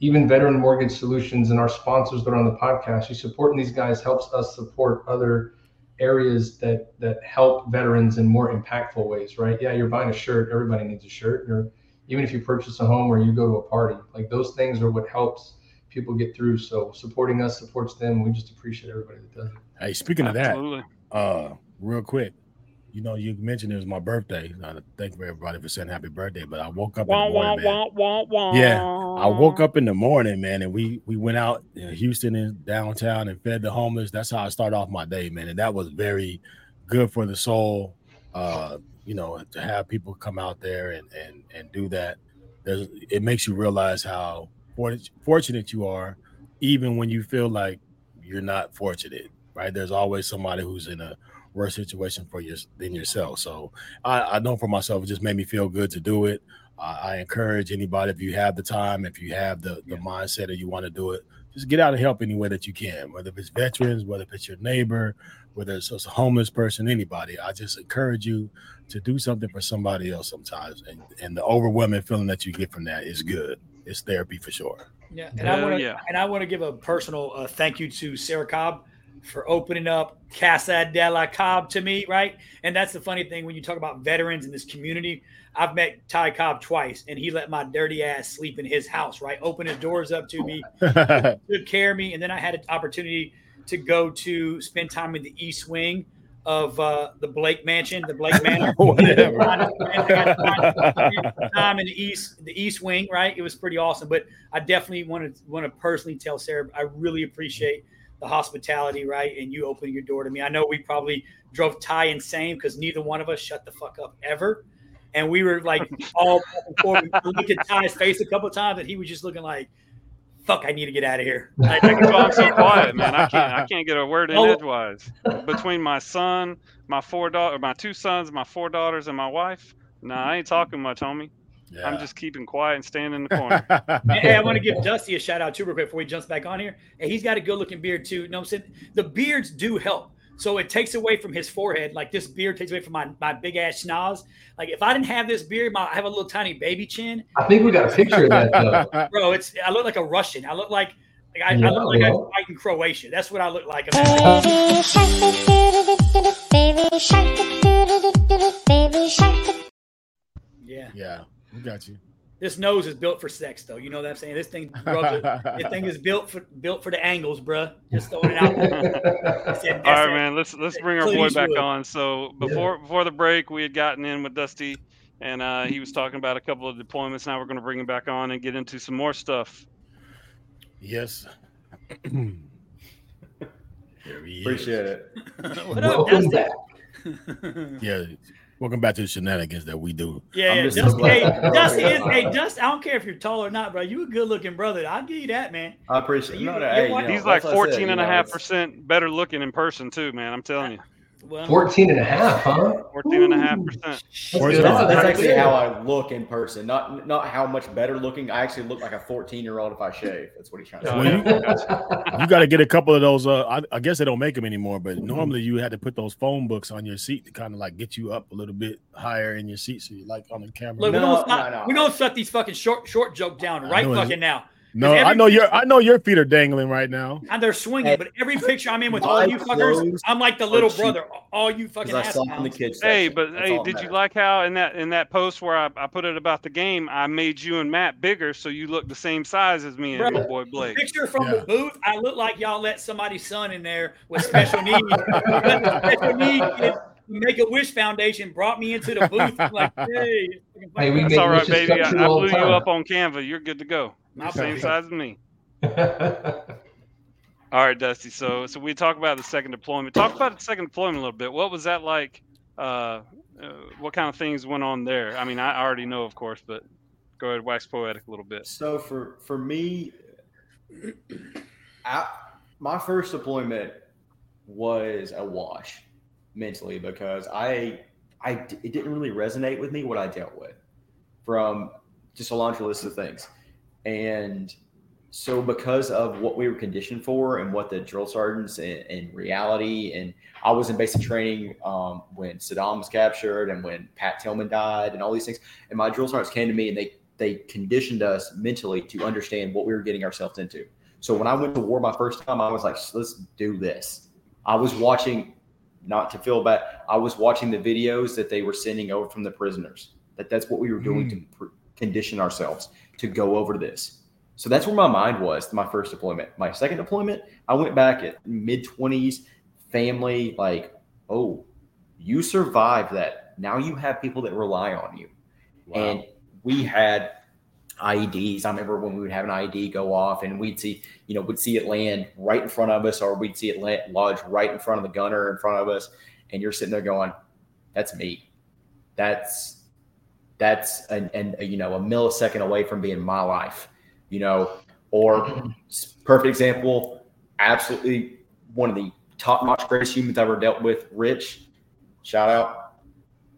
even Veteran Mortgage Solutions and our sponsors that are on the podcast. You supporting these guys helps us support other areas that that help veterans in more impactful ways, right? Yeah, you're buying a shirt. Everybody needs a shirt. Or even if you purchase a home or you go to a party, like those things are what helps people get through. So supporting us supports them. We just appreciate everybody that does it. Hey, speaking of that, uh, real quick, you know, you mentioned it was my birthday. Uh, thank you everybody for saying happy birthday. But I woke up in the morning, man. Yeah, I woke up in the morning, man, and we we went out in Houston and downtown and fed the homeless. That's how I started off my day, man, and that was very good for the soul. Uh, you know, to have people come out there and and and do that, there's it makes you realize how for- fortunate you are, even when you feel like you're not fortunate. Right? There's always somebody who's in a worse situation for your than yourself. So I, I know for myself, it just made me feel good to do it. Uh, I encourage anybody if you have the time, if you have the, the mindset that you want to do it, just get out and help any way that you can, whether it's veterans, whether it's your neighbor, whether it's a homeless person, anybody. I just encourage you to do something for somebody else sometimes. And, and the overwhelming feeling that you get from that is good. It's therapy for sure. Yeah, and I want to yeah. and I want to give a personal uh, thank you to Sarah Cobb for opening up Casa de la Cobb to me, right? And that's the funny thing when you talk about veterans in this community. I've met Ty Cobb twice, and he let my dirty ass sleep in his house, right? Open his doors up to me, took care of me, and then I had an opportunity to go to spend time in the East Wing of uh, the Blake Mansion, the Blake Manor. Whatever. time in the east, the east wing, right? It was pretty awesome. But I definitely want to want to personally tell Sarah, I really appreciate the hospitality, right? And you opening your door to me. I know we probably drove Ty insane because neither one of us shut the fuck up ever. And we were like all back. We looked at Ty's face a couple of times, and he was just looking like, "Fuck, I need to get out of here." I- I- That's why I'm so quiet, man. I can't. I can't get a word in Oh. edgewise. Between my son, my four daughter, my two sons, my four daughters, and my wife. Nah, I ain't talking much, homie. I'm just keeping quiet and standing in the corner. hey, I want to give Dusty a shout out too, real quick before he jumps back on here. And he's got a good looking beard too. You know what I'm saying? The beards do help. So it takes away from his forehead. Like this beard takes away from my, my big ass schnoz. Like if I didn't have this beard, my, I have a little tiny baby chin. I think we got a picture of that though. Bro, it's I look like a Russian. I look like, like I, Yeah, I look like well. I'm in Croatia. That's what I look like. Baby shark, baby shark, baby shark. Yeah. Yeah, we got you. This nose is built for sex, though. You know what I'm saying? This thing, rubs it- this thing is built for built for the angles, bruh. Just throwing it out. there. I said, All that's right, it. man. Let's let's bring our Clint boy back Eastwood. on. So before before the break, we had gotten in with Dusty, and uh, he was talking about a couple of deployments. Now we're going to bring him back on and get into some more stuff. Yes. There he is. Appreciate it. What up, Welcome Dusty? back. Yeah. Welcome back to the shenanigans that we do. Yeah, yeah. just Dusty, hey, Dusty is, hey, Dusty. I don't care if you're tall or not, bro. You a good looking brother. I'll give you that, man. I appreciate You- no, no, hey, you know, He's like 14 said, and a half percent better looking in person too, man. I'm telling you, Well, 14 and a half, huh? 14 and a half percent. That's Where's good that? odds That's actually how I look in person. Not not how much better looking. I actually look like a 14 year old if I shave. That's what he's trying to say. Well, you, you got to get a couple of those. Uh, I, I guess they don't make them anymore, but normally you had to put those phone books on your seat to kind of like get you up a little bit higher in your seat, so you like on the camera. look, we No, don't stop, no, no. we don't shut these fucking short short joke down right fucking now. No, every- I know your I know your feet are dangling right now. And they're swinging, but every picture I'm in with all you fuckers, I'm like the little brother. All you fucking Because I ass in the kids. Hey, but That's hey, all that did you like how in that in that post where I, I put it about the game, I made you and Matt bigger so you look the same size as me and Bro, my boy Blake. Picture from Yeah. the booth. I look like y'all let somebody's son in there with special needs. Special needs kid Make a Wish Foundation brought me into the booth. I'm like, hey, Hey, we That's all right, baby. I, true I blew the you up on Canva. You're good to go. My Same size as me. All right, Dusty. So, so we talk about the second deployment. Talk about the second deployment a little bit. What was that like? Uh, uh, what kind of things went on there? I mean, I already know, of course, but go ahead, wax poetic a little bit. So for for me, I, my first deployment was a wash mentally because I I it didn't really resonate with me what I dealt with from just a laundry list of things, and so because of what we were conditioned for and what the drill sergeants and, and reality and I was in basic training um, when Saddam was captured and when Pat Tillman died and all these things, and my drill sergeants came to me and they they conditioned us mentally to understand what we were getting ourselves into. So when I went to war my first time, I was like, let's do this. I was watching, not to feel bad, I was watching the videos that they were sending over from the prisoners. That that's what we were doing to mm. pr- condition ourselves to go over this. So that's where my mind was my first deployment. My second deployment, I went back at mid 20s, family, like, oh, you survived that. Now you have people that rely on you. And we had IEDs. I remember when we would have an IED go off and we'd see, you know, we'd see it land right in front of us or we'd see it land, lodge right in front of the gunner in front of us. And you're sitting there going, that's me. That's, that's an, an you know, a millisecond away from being my life, you know, or perfect example, absolutely one of the top notch greatest humans I've ever dealt with, Rich, shout out.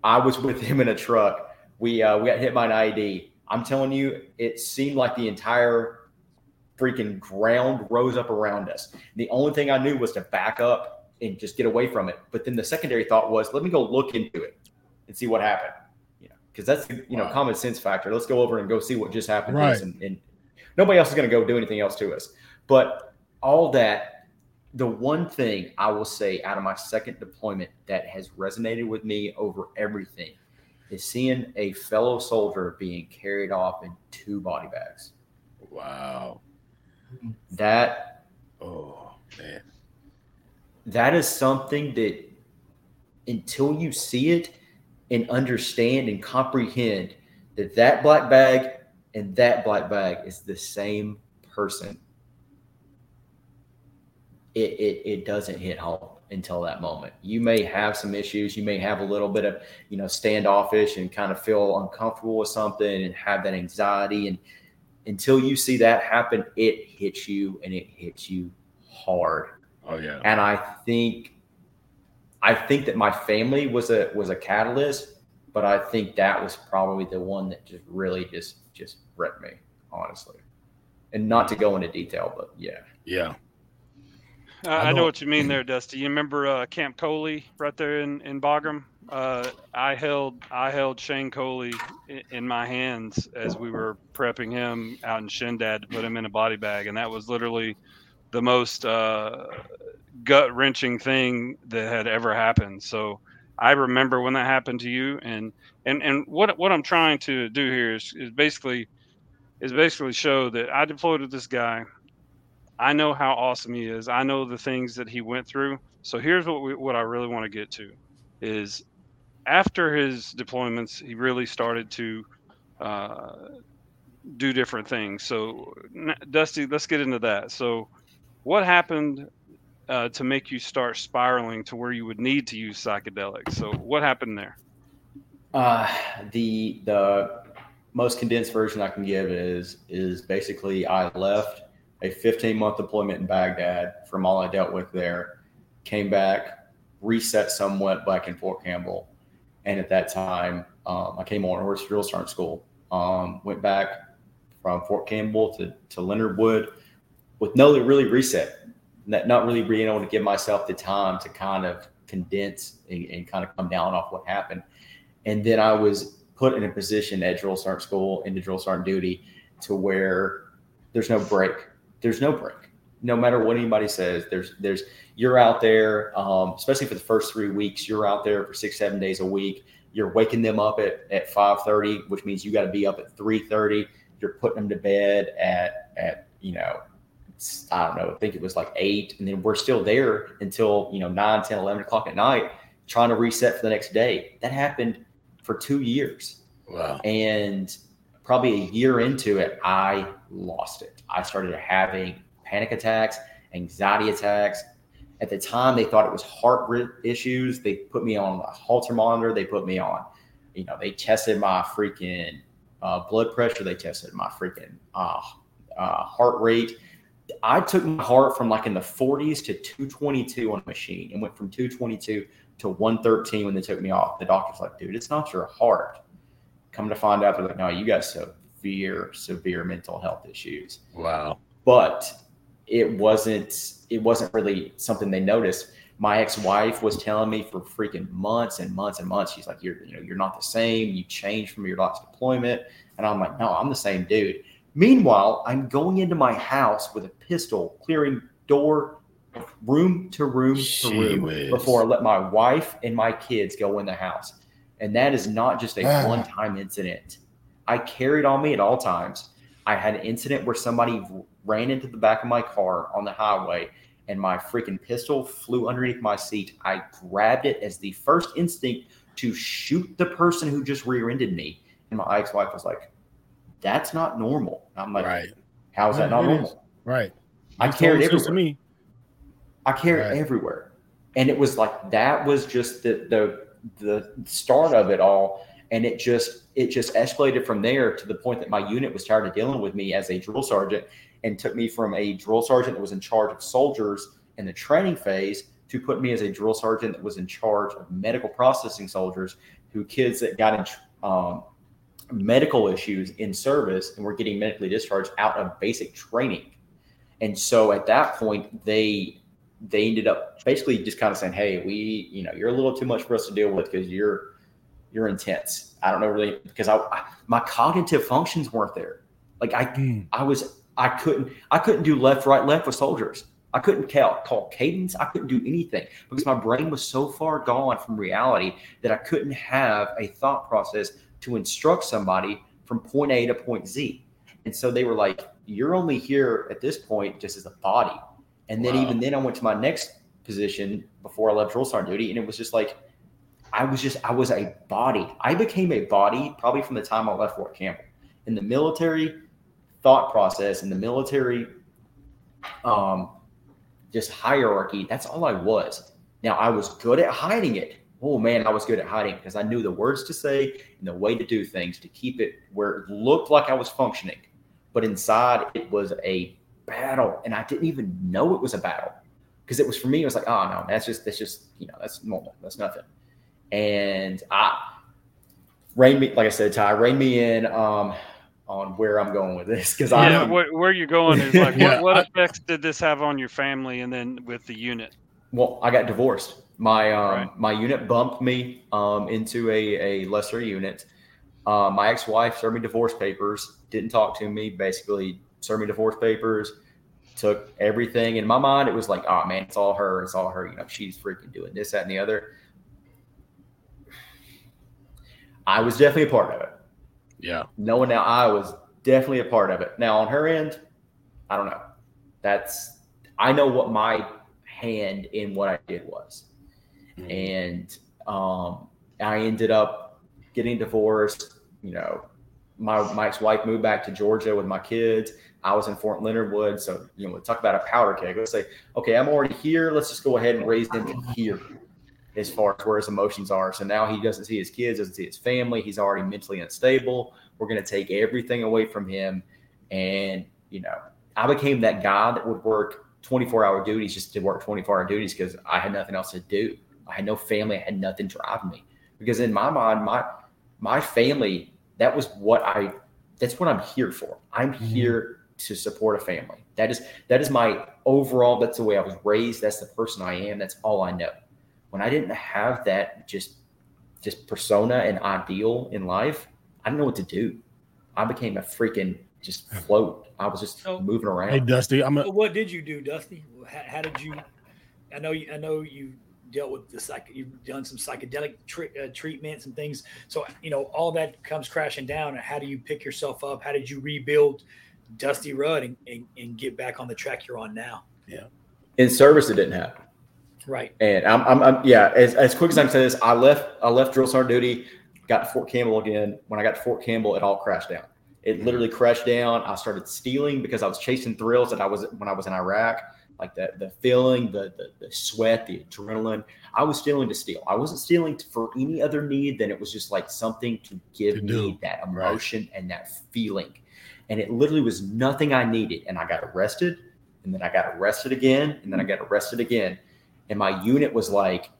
I was with him in a truck. We uh, we got hit by an IED. I'm telling you, it seemed like the entire freaking ground rose up around us. The only thing I knew was to back up and just get away from it. But then the secondary thought was, let me go look into it and see what happened. You know, because that's the you know Wow. common sense factor. Let's go over and go see what just happened Right. and, and nobody else is going to go do anything else to us. But all that the one thing I will say out of my second deployment that has resonated with me over everything is seeing a fellow soldier being carried off in two body bags. Wow. That Oh man. that is something that until you see it and understand and comprehend that that black bag and that black bag is the same person it, it, it doesn't hit home until that moment you may have some issues you may have a little bit of you know standoffish and kind of feel uncomfortable with something and have that anxiety and until you see that happen it hits you and it hits you hard Oh yeah. and I think I think that my family was a was a catalyst, but I think that was probably the one that just really just just wrecked me, honestly. And not to go into detail, but yeah. Yeah. Uh, I I know know- what you mean there, Dusty. You remember uh, Camp Coley right there in, in Bagram? Uh, I held I held Shane Coley in, in my hands as we were prepping him out in Shindand to put him in a body bag, and that was literally the most uh, gut wrenching thing that had ever happened. So I remember when that happened to you, and and and what what I'm trying to do here is is basically is basically show that I deployed with this guy. I know how awesome he is. I know the things that he went through. So here's what we, what I really want to get to is after his deployments, he really started to uh, do different things. So Dusty, let's get into that. So what happened uh, to make you start spiraling to where you would need to use psychedelics? So what happened there? Uh, the the most condensed version I can give is is basically I left a 15 month deployment in Baghdad from all I dealt with there, came back, reset somewhat back in Fort Campbell, and at that time um, I came on horse drill sergeant school. Um, went back from Fort Campbell to to Leonard Wood with no really reset, not, not really being able to give myself the time to kind of condense and, and kind of come down off what happened. And then I was put in a position at drill sergeant school into drill sergeant duty to where there's no break. There's no break. No matter what anybody says, there's there's you're out there, um, especially for the first three weeks. You're out there for six seven days a week. You're waking them up at at five thirty, which means you got to be up at three thirty. You're putting them to bed at at you know I don't know, I think it was like eight. And then we're still there until, you know, 9, 10, 11 o'clock at night, trying to reset for the next day. That happened for two years. Wow. And probably a year into it, I lost it. I started having panic attacks, anxiety attacks. At the time, they thought it was heart rate issues. They put me on a Holter monitor. They put me on, you know, they tested my freaking uh, blood pressure. They tested my freaking uh, uh, heart rate. I took my heart from like in the 40s to 222 on a machine and went from 222 to 113 when they took me off. The doctor's like, dude, it's not your heart. Come to find out, they're like, no, you got severe, severe mental health issues. Wow. But it wasn't it wasn't really something they noticed. My ex-wife was telling me for freaking months and months and months. She's like, You're you know, you're not the same. You changed from your last deployment. And I'm like, No, I'm the same dude. Meanwhile, I'm going into my house with a pistol, clearing door, room to room to room Gee before I let my wife and my kids go in the house. And that is not just a ah. one time incident. I carried on me at all times. I had an incident where somebody ran into the back of my car on the highway and my freaking pistol flew underneath my seat. I grabbed it as the first instinct to shoot the person who just rear ended me. And my ex wife was like, that's not normal. And I'm like, Right. how is that not it is. normal? Right. I You carried told this to me. I carried Right. everywhere. And it was like that was just the the the start of it all. And it just it just escalated from there to the point that my unit was tired of dealing with me as a drill sergeant and took me from a drill sergeant that was in charge of soldiers in the training phase to put me as a drill sergeant that was in charge of medical processing soldiers who kids that got in um, medical issues in service and were getting medically discharged out of basic training. And so at that point, they they ended up basically just kind of saying, "Hey, we, you know, you're a little too much for us to deal with because you're you're intense." I don't know really because I, I my cognitive functions weren't there. Like I hmm. I was I couldn't I couldn't do left right left with soldiers. I couldn't call, call cadence. I couldn't do anything because my brain was so far gone from reality that I couldn't have a thought process to instruct somebody from point A to point Z. And so they were like, "You're only here at this point just as a body." And then Wow. even then, I went to my next position before I left drill sergeant duty, and it was just like I was just I was a body. I became a body probably from the time I left Fort Campbell. In the military thought process, in the military um, just hierarchy, that's all I was. Now I was good at hiding it. Oh man, I was good at hiding because I knew the words to say and the way to do things to keep it where it looked like I was functioning. But inside it was a battle. And I didn't even know it was a battle. Because it was for me, it was like, oh no, that's just that's just, you know, that's normal. That's nothing. And I rein me, like I said, Ty, rein me in um on where I'm going with this. Because I Yeah, where, where you're going is like, Yeah, what, what I- effects did this have on your family and then with the unit? Well, I got divorced. My um, my unit bumped me um, into a, a lesser unit. Uh, my ex wife served me divorce papers. Didn't talk to me. Basically, served me divorce papers. Took everything. In my mind, it was like, oh man, it's all her. It's all her. You know, she's freaking doing this, that, and the other. I was definitely a part of it. Yeah. Knowing now, I was definitely a part of it. Now on her end, I don't know. That's I know what my hand in what I did was, Mhm. and um, I ended up getting divorced. You know, my my ex wife moved back to Georgia with my kids. I was in Fort Leonard Wood, so you know, we talk about a powder keg. Let's say, okay, I'm already here. Let's just go ahead and raise them to here, as far as where his emotions are. So now he doesn't see his kids, doesn't see his family. He's already mentally unstable. We're going to take everything away from him, and you know, I became that guy that would work 24 hour duties just to work 24 hour duties because I had nothing else to do. I had no family. I had nothing driving me because in my mind, my my family that was what I that's what I'm here for. I'm mm-hmm. here to support a family. That is that is my overall. That's the way I was raised. That's the person I am. That's all I know. When I didn't have that just just persona and ideal in life, I didn't know what to do. I became a freaking just float. I was just So- moving around. Hey, Dusty, I'm a, But what did you do, Dusty? How, how did you? I know you. I know you dealt with the psych. You've done some psychedelic tre- uh, treatments and things. So you know all that comes crashing down. And how do you pick yourself up? How did you rebuild Dusty Rudd and, and, and get back on the track you're on now? Yeah. In service, it didn't happen. Right. And I'm, I'm, I'm yeah. As, as quick as I can say this, I left. I left drill sergeant duty. Got to Fort Campbell again. When I got to Fort Campbell, it all crashed down. It literally crashed down. I started stealing because I was chasing thrills that I was when I was in Iraq, like the the feeling, the the, the sweat, the adrenaline. I was stealing to steal. I wasn't stealing for any other need than it was just like something to give To me do. that Right. emotion and that feeling. And it literally was nothing I needed. And I got arrested, and then I got arrested again, and then I got arrested again. And my unit was like,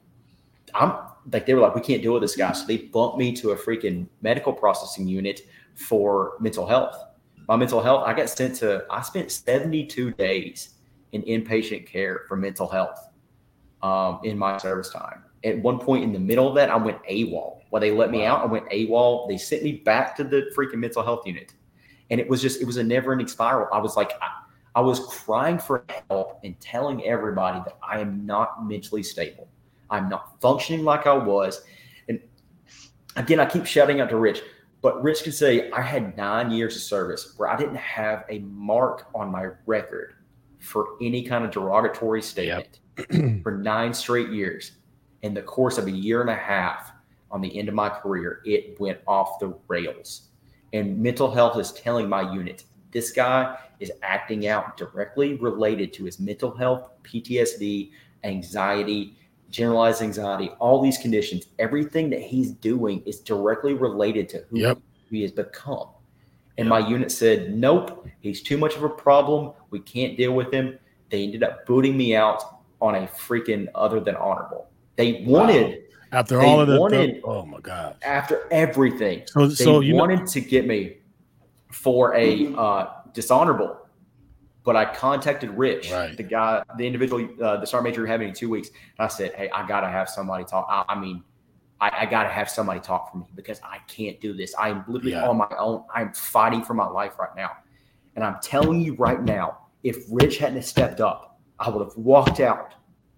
I'm like, they were like, we can't deal with this guy. So they bumped me to a freaking medical processing unit for mental health. My mental health, I got sent to, I spent 72 days in inpatient care for mental health um, in my service time. At one point in the middle of that, I went AWOL. While they let me out, I went AWOL. They sent me back to the freaking mental health unit. And it was just, it was a never ending spiral. I was like, I, I was crying for help and telling everybody that I am not mentally stable. I'm not functioning like I was. And again, I keep shouting out to Rich, but Rich can say I had nine years of service where I didn't have a mark on my record for any kind of derogatory statement for nine straight years. In the course of a year and a half, on the end of my career, it went off the rails. And mental health is telling my unit this guy is acting out directly related to his mental health, PTSD, anxiety, generalized anxiety, all these conditions. Everything that he's doing is directly related to who Yep. he has become. And my unit said, nope, he's too much of a problem. We can't deal with him. They ended up booting me out on a freaking other than honorable. They wanted after They all of the, wanted- oh my god. after everything. So- they so you know- wanted to get me for a uh, dishonorable, but I contacted Rich, the guy, the individual, uh, the sergeant major who had me in two weeks, and I said, "Hey, I gotta have somebody talk. I, I mean, I, I gotta have somebody talk for me because I can't do this. I'm literally Yeah. on my own. I'm fighting for my life right now, and I'm telling you right now, if Rich hadn't stepped up, I would have walked out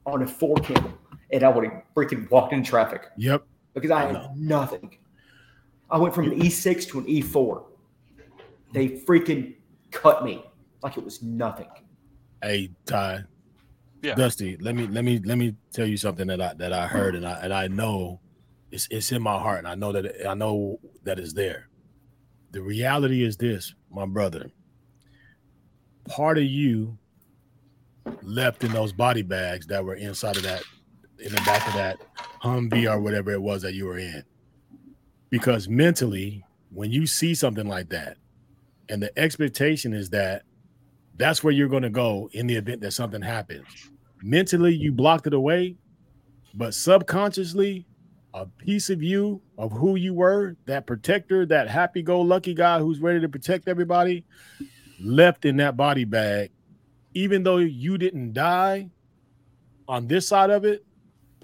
on a Fort Campbell, and I would have freaking walked in traffic Yep. because I had nothing. I went from an E6 to an E4. They freaking cut me like it was nothing. Hey, Ty. Yeah. Dusty, let me let me let me tell you something that I that I heard and I and I know it's it's in my heart and I know that it, I know that it's there. The reality is this, my brother. Part of you left in those body bags that were inside of that in the back of that Humvee or whatever it was that you were in. Because mentally, when you see something like that, and the expectation is that that's where you're going to go in the event that something happens. Mentally, you blocked it away, but subconsciously, a piece of you of who you were, that protector, that happy go lucky guy who's ready to protect everybody, left in that body bag. Even though you didn't die on this side of it,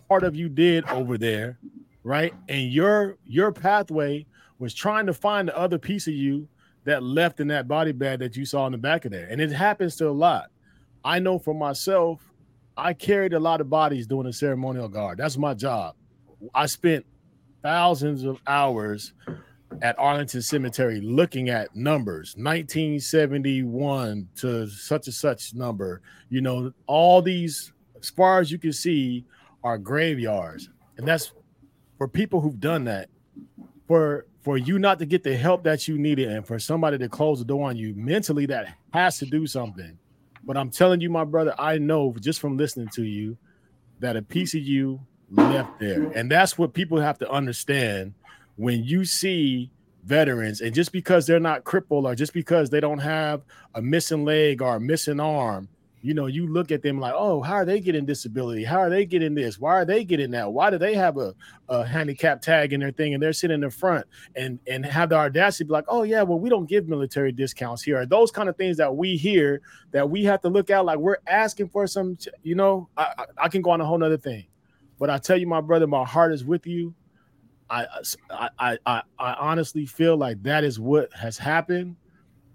part of you did over there, right? And your your pathway was trying to find the other piece of you that left in that body bag that you saw in the back of there. And it happens to a lot. I know for myself, I carried a lot of bodies doing a ceremonial guard. That's my job. I spent thousands of hours at Arlington Cemetery looking at numbers 1971 to such and such number. You know, all these, as far as you can see, are graveyards. And that's for people who've done that. For for you not to get the help that you needed and for somebody to close the door on you mentally, that has to do something. But I'm telling you, my brother, I know just from listening to you that a piece of you left there. And that's what people have to understand when you see veterans, and just because they're not crippled or just because they don't have a missing leg or a missing arm, you know, you look at them like, oh, how are they getting disability? How are they getting this? Why are they getting that? Why do they have a, a handicap tag in their thing and they're sitting in the front and and have the audacity to be like, oh yeah, well, we don't give military discounts here. Are those kind of things that we hear that we have to look out like we're asking for some, you know, I, I, I can go on a whole nother thing. But I tell you, my brother, my heart is with you. I I I I honestly feel like that is what has happened.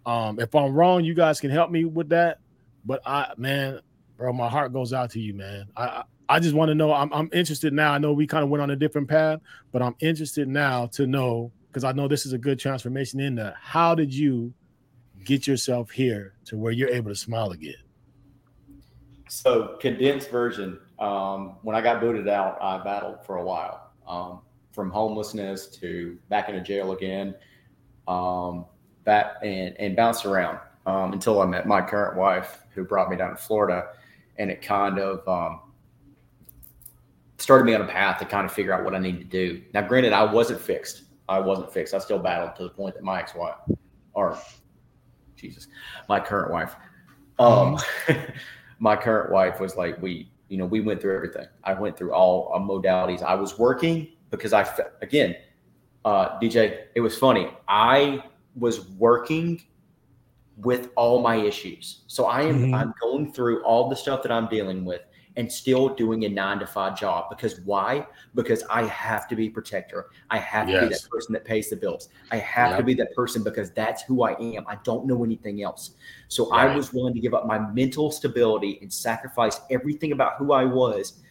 Um, if I'm wrong, you guys can help me with that. But I, man, bro, my heart goes out to you, man. I I, just want to know. I'm I'm interested now. I know we kind of went on a different path, but I'm interested now to know because I know this is a good transformation in that. How did you get yourself here to where you're able to smile again? So condensed version. Um, when I got booted out, I battled for a while, um, from homelessness to back into jail again, um, back and and bounced around um, until I met my current wife, who brought me down to Florida, and it kind of um, started me on a path to kind of figure out what I needed to do. Now, granted, I wasn't fixed. I wasn't fixed. I still battled to the point that my ex-wife, or Jesus, my current wife, um, my current wife was like, we, you know, we went through everything. I went through all uh, modalities. I was working because I, again, uh, DJ, it was funny. I was working with all my issues. So I am Mhm. I'm going through all the stuff that I'm dealing with and still doing a 9 to 5 job because why? Because I have to be protector. I have to be that person that pays the bills. I have to be that person because that's who I am. I don't know anything else. So I was willing to give up my mental stability and sacrifice everything about who I was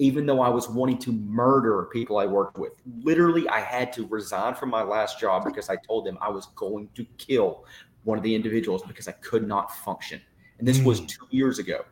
even though I was wanting to murder people I worked with. Literally, I had to resign from my last job because I told them I was going to kill one of the individuals because I could not function. And this was two years ago.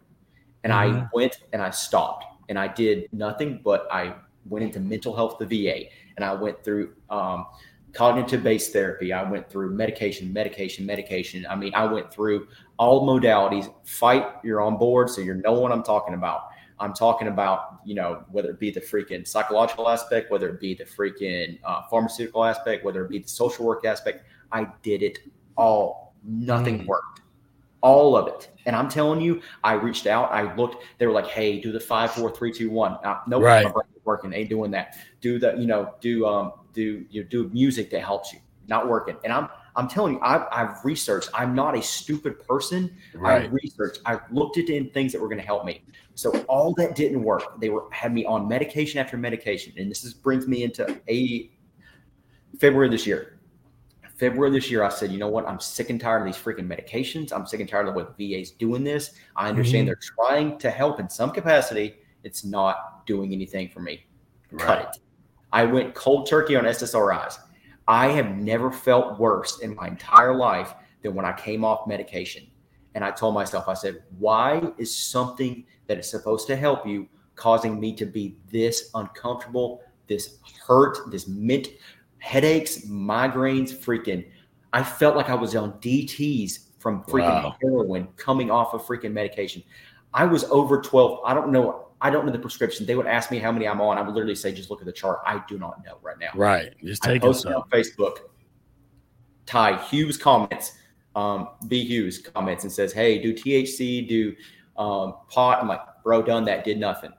And I Mhm. went and I stopped and I did nothing but I went into mental health, the VA, and I went through um, cognitive based therapy. I went through medication, medication, medication. I mean, I went through all modalities. Fight, you're on board, so you know what I'm talking about. I'm talking about, you know, whether it be the freaking psychological aspect, whether it be the freaking uh, pharmaceutical aspect, whether it be the social work aspect. I did it all. Nothing Mm. worked. All of it. And I'm telling you, I reached out. I looked. They were like, "Hey, do the five, four, three, two, one." Uh, nope, Right. my brain ain't working. Ain't doing that. Do the, you know, do um, do you do music that helps you? Not working. And I'm I'm telling you, I've, I've researched. I'm not a stupid person. I Right. researched. I looked at in things that were going to help me. So all that didn't work. They were had me on medication after medication, and this is, brings me into a February this year. February this year, I said, you know what? I'm sick and tired of these freaking medications. I'm sick and tired of what the VA's doing this. I understand Mhm. they're trying to help in some capacity. It's not doing anything for me. Cut Right. it. I went cold turkey on SSRIs. I have never felt worse in my entire life than when I came off medication. And I told myself, I said, why is something that is supposed to help you causing me to be this uncomfortable, this hurt, this mint headaches, migraines, freaking. I felt like I was on DTs from freaking Wow. heroin coming off of freaking medication. I was over 12. I don't know. I don't know the prescription. They would ask me how many I'm on. I would literally say, just look at the chart. I do not know right now. Right. Just take it posted some. on Facebook. Ty Hughes comments, um, B Hughes comments and says, "Hey, do THC, do um, pot?" I'm like, "Bro, done that, did nothing."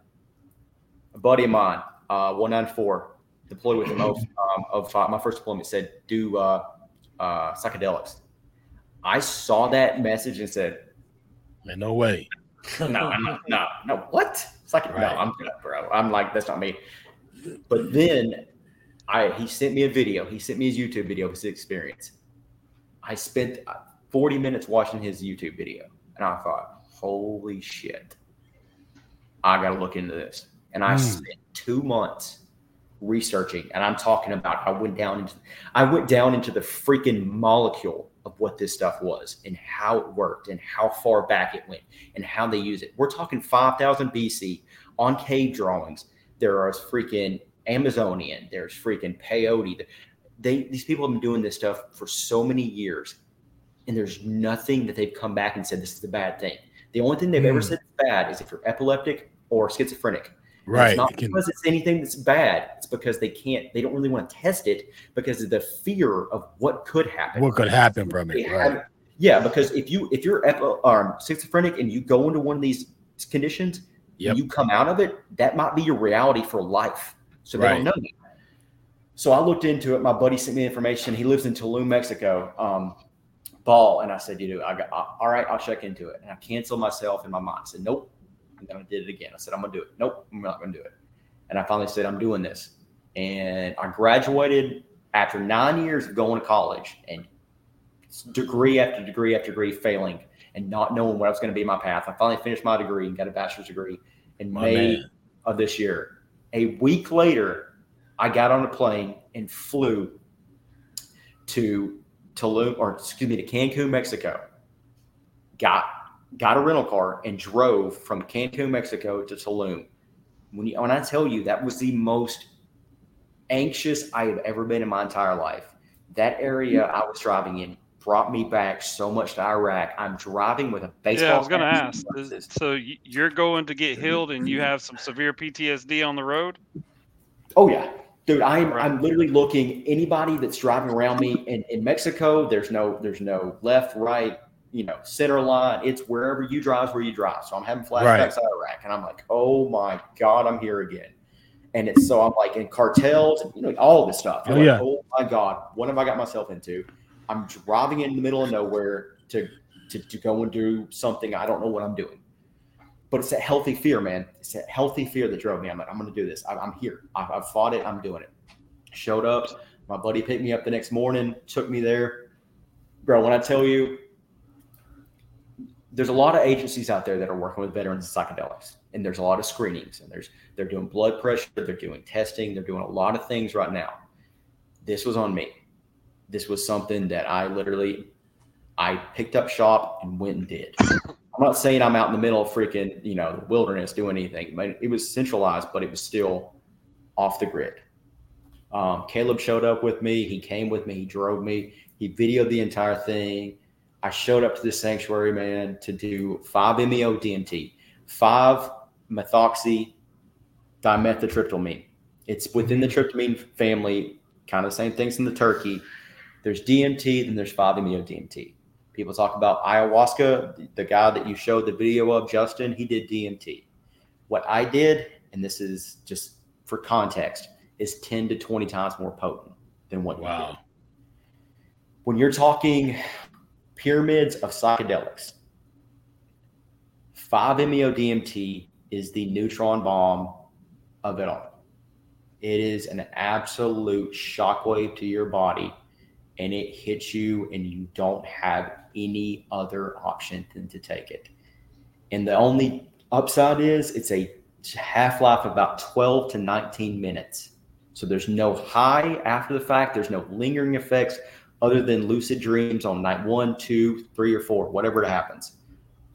A buddy of mine, uh, 194, deployed with him of, um, of five, my first deployment said, "Do uh, uh, psychedelics." I saw that message and said, Man, no way. no, no, no, no. What? Like, Right. no, I'm good, bro. I'm like, that's not me. But then I he sent me a video. He sent me his YouTube video of his experience. I spent uh, 40 minutes watching his YouTube video. And I thought, holy shit. I gotta look into this. And I Hmm. spent two months researching, and I'm talking about I went down into I went down into the freaking molecule of what this stuff was and how it worked and how far back it went and how they use it. We're talking 5000 BC on cave drawings. There are freaking Amazonian, there's freaking peyote. They these people have been doing this stuff for so many years, and there's nothing that they've come back and said this is a bad thing. The only thing they've ever Mm. said is bad is if you're epileptic or schizophrenic. Right. It's not It can- because it's anything that's bad. It's because they can't. They don't really want to test it because of the fear of what could happen. what could happen from it? Right. yeah, because if you if you're epi- um, schizophrenic and you go into one of these conditions, Yep. and you come out of it, that might be your reality for life. So they Right. don't know. you. So I looked into it. My buddy sent me information. He lives in Tulum, Mexico. Um, ball, and I said, you know, I got all right. I'll check into it, and I canceled myself in my mind. I said, nope. And then I did it again. I said, I'm gonna do it. Nope, I'm not gonna do it. And I finally said, I'm doing this. And I graduated after nine years of going to college and degree after degree after degree failing and not knowing what I was going to be my path. I finally finished my degree and got a bachelor's degree in My May man. of this year. A week later, I got on a plane and flew to Tulum, or excuse me, to Cancun, Mexico. Got got a rental car and drove from Cancun, Mexico to Tulum. When, you, when I tell you that was the most anxious I have ever been in my entire life. That area mm. I was driving in brought me back so much to Iraq. I'm driving with a baseball. yeah, I was going to ask. is- So you're going to get healed, and you have some severe PTSD on the road? Oh yeah, dude. I'm Right. I'm literally looking anybody that's driving around me in, in Mexico. There's no there's no left, right, you know, center line. It's wherever you drive where you drive. So I'm having flashbacks Right. Iraq, and I'm like, oh my god, I'm here again. And it's so I'm like in cartels, you know, all this stuff. Oh, like, yeah. oh my god, what have I got myself into? I'm driving in the middle of nowhere to to, to go and do something I don't know what I'm doing. But it's that healthy fear, man. It's that healthy fear that drove me. I'm like, I'm going to do this. I, I'm here. I've, I've fought it. I'm doing it. Showed up. My buddy picked me up the next morning, took me there. Bro, when I tell you, there's a lot of agencies out there that are working with veterans and psychedelics, and there's a lot of screenings, and there's they're doing blood pressure, they're doing testing, they're doing a lot of things right now. This was on me. This was something that I literally I picked up shop and went and did. I'm not saying I'm out in the middle of freaking, you know, the wilderness doing anything. But it was centralized, but it was still off the grid. Um, Caleb showed up with me. He came with me. He drove me. He videoed the entire thing. I showed up to the sanctuary, man, to do 5-MeO DMT, 5-methoxy dimethyltryptamine. It's within the tryptamine family, kind of the same things in the turkey. There's DMT, then there's 5-MeO DMT. People talk about ayahuasca. The guy that you showed the video of, Justin, he did DMT. What I did, and this is just for context, is 10 to 20 times more potent than what you did. Wow. When you're talking pyramids of psychedelics, 5-MeO DMT is the neutron bomb of it all. It is an absolute shockwave to your body and it hits you and you don't have any other option than to take it. And the only upside is it's a half life of about 12 to 19 minutes. So there's no high after the fact, there's no lingering effects other than lucid dreams on night one, two, three, or four, whatever it happens.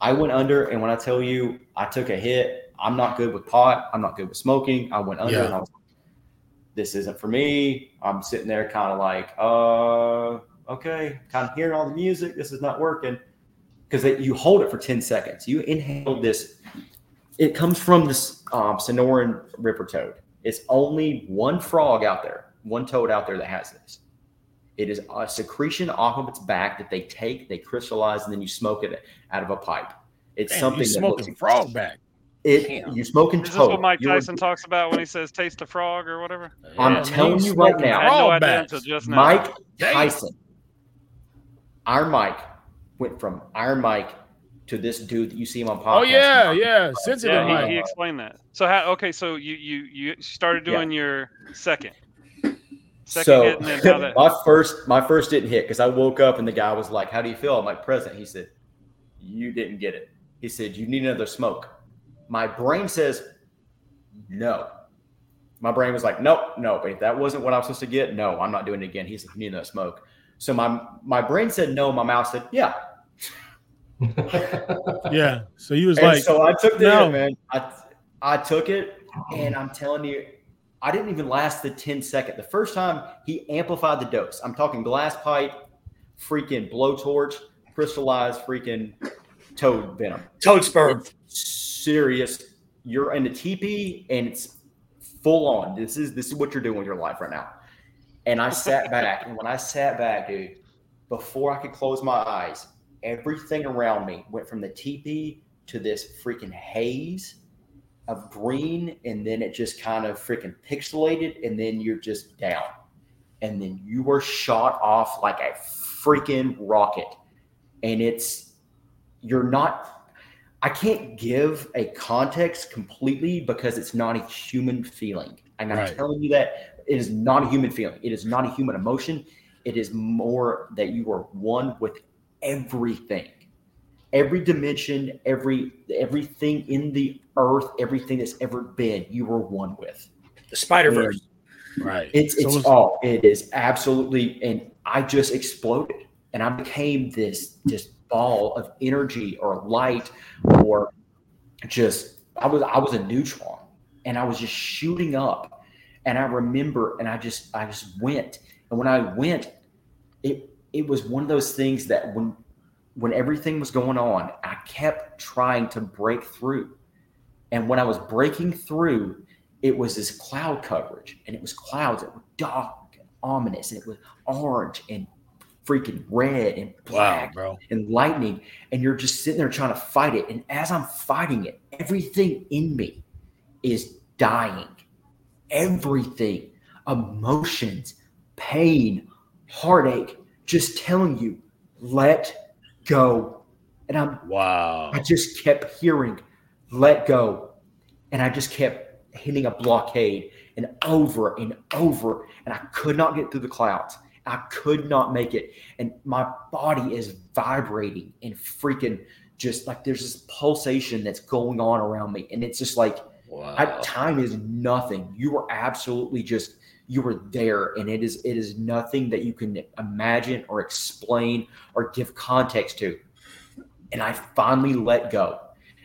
I went under, and when I tell you I took a hit, I'm not good with pot, I'm not good with smoking. I went under Yeah. and I was like, this isn't for me. I'm sitting there kind of like, uh, okay, kind of hearing all the music. This is not working because you hold it for 10 seconds. You inhale this. It comes from this um, Sonoran river toad. It's only one frog out there, one toad out there that has this. It is a secretion off of its back that they take, they crystallize, and then you smoke it out of a pipe. It's Damn, something you that smoking looks, frog back. It Damn. you smoking Is this toad. what Mike You're- Tyson talks about when he says "taste the frog" or whatever? I'm Yeah, telling you right now. I had no idea until just now. Mike Damn. Tyson. Iron Mike went from Iron Mike to this dude that you see him on podcast. Oh yeah, yeah. Sensitive Yeah, he, he explained that. So how? Okay, so you you you started Yeah. doing your second, second so hit, and then how that? my first my first didn't hit because I woke up and the guy was like, "How do you feel?" I'm like, "Present." He said, "You didn't get it." He said, "You need another smoke." My brain says, "No, My brain was like, nope, nope. If that wasn't what I was supposed to get, no, I'm not doing it again. He's like, you need no smoke. So my my brain said no. My mouth said, yeah. Yeah. So he was And like, so I took the no. hit, man. I I took it, and I'm telling you, I didn't even last the 10 second. The first time he amplified the dose. I'm talking glass pipe, freaking blowtorch, crystallized freaking toad venom. Toad sperm. Serious. You're in the TP and it's full on. This is this is what you're doing with your life right now. And I sat back, and when I sat back, dude, before I could close my eyes, everything around me went from the TP to this freaking haze of green, and then it just kind of freaking pixelated, and then you're just down. And then you were shot off like a freaking rocket. And it's, you're not, I can't give a context completely because it's not a human feeling. And I'm Right. telling you that it is not a human feeling. It is not a human emotion. It is more that you are one with everything every dimension, every everything in the earth, everything that's ever been, you were one with. The Spider Verse. right. It's it's was- all it is absolutely, and I just exploded, and I became this this ball of energy or light, or just I was I was a neutron, and I was just shooting up, and I remember, and I just I just went, and when I went, it it was one of those things that when when everything was going on, I kept trying to break through. And when I was breaking through, it was this cloud coverage, and it was clouds that were dark and ominous, and it was orange and freaking red and Wow, black bro. and lightning. And you're just sitting there trying to fight it. And as I'm fighting it, everything in me is dying. Everything, emotions, pain, heartache, just telling you, let go. And I'm Wow. I just kept hearing, let go. And I just kept hitting a blockade and over and over. And I could not get through the clouds. I could not make it. And my body is vibrating and freaking just like there's this pulsation that's going on around me. And it's just like, Wow. I, time is nothing. You were absolutely just you were there, and it is it is nothing that you can imagine or explain or give context to. And I finally let go.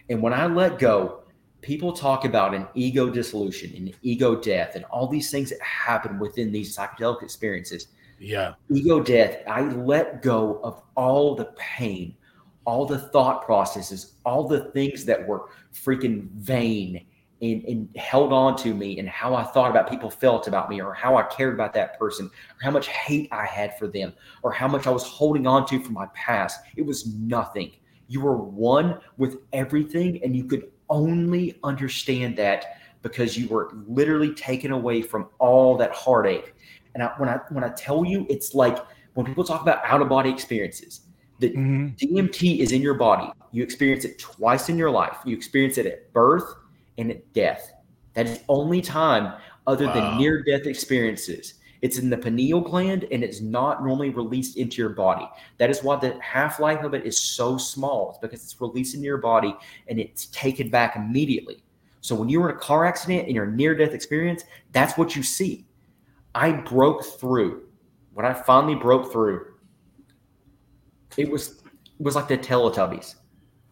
And when I let go, people talk about an ego dissolution and ego death and all these things that happen within these psychedelic experiences yeah. ego death, I let go of all the pain, all the thought processes, all the things that were freaking vain and, and held on to me and how I thought about people felt about me or how I cared about that person or how much hate I had for them or how much I was holding on to from my past. It was nothing. You were one with everything and you could only understand that because you were literally taken away from all that heartache and I, when I when I tell you, it's like when people talk about out of body experiences, the Mhm. DMT is in your body. You experience it twice in your life. You experience it at birth and at death. That is the only time other Wow. than near death experiences. It's in the pineal gland and it's not normally released into your body. That is why the half life of it is so small. It's because it's released into your body and it's taken back immediately. So when you're in a car accident and you're near death experience, that's what you see. I broke through. When I finally broke through, it was it was like the Teletubbies.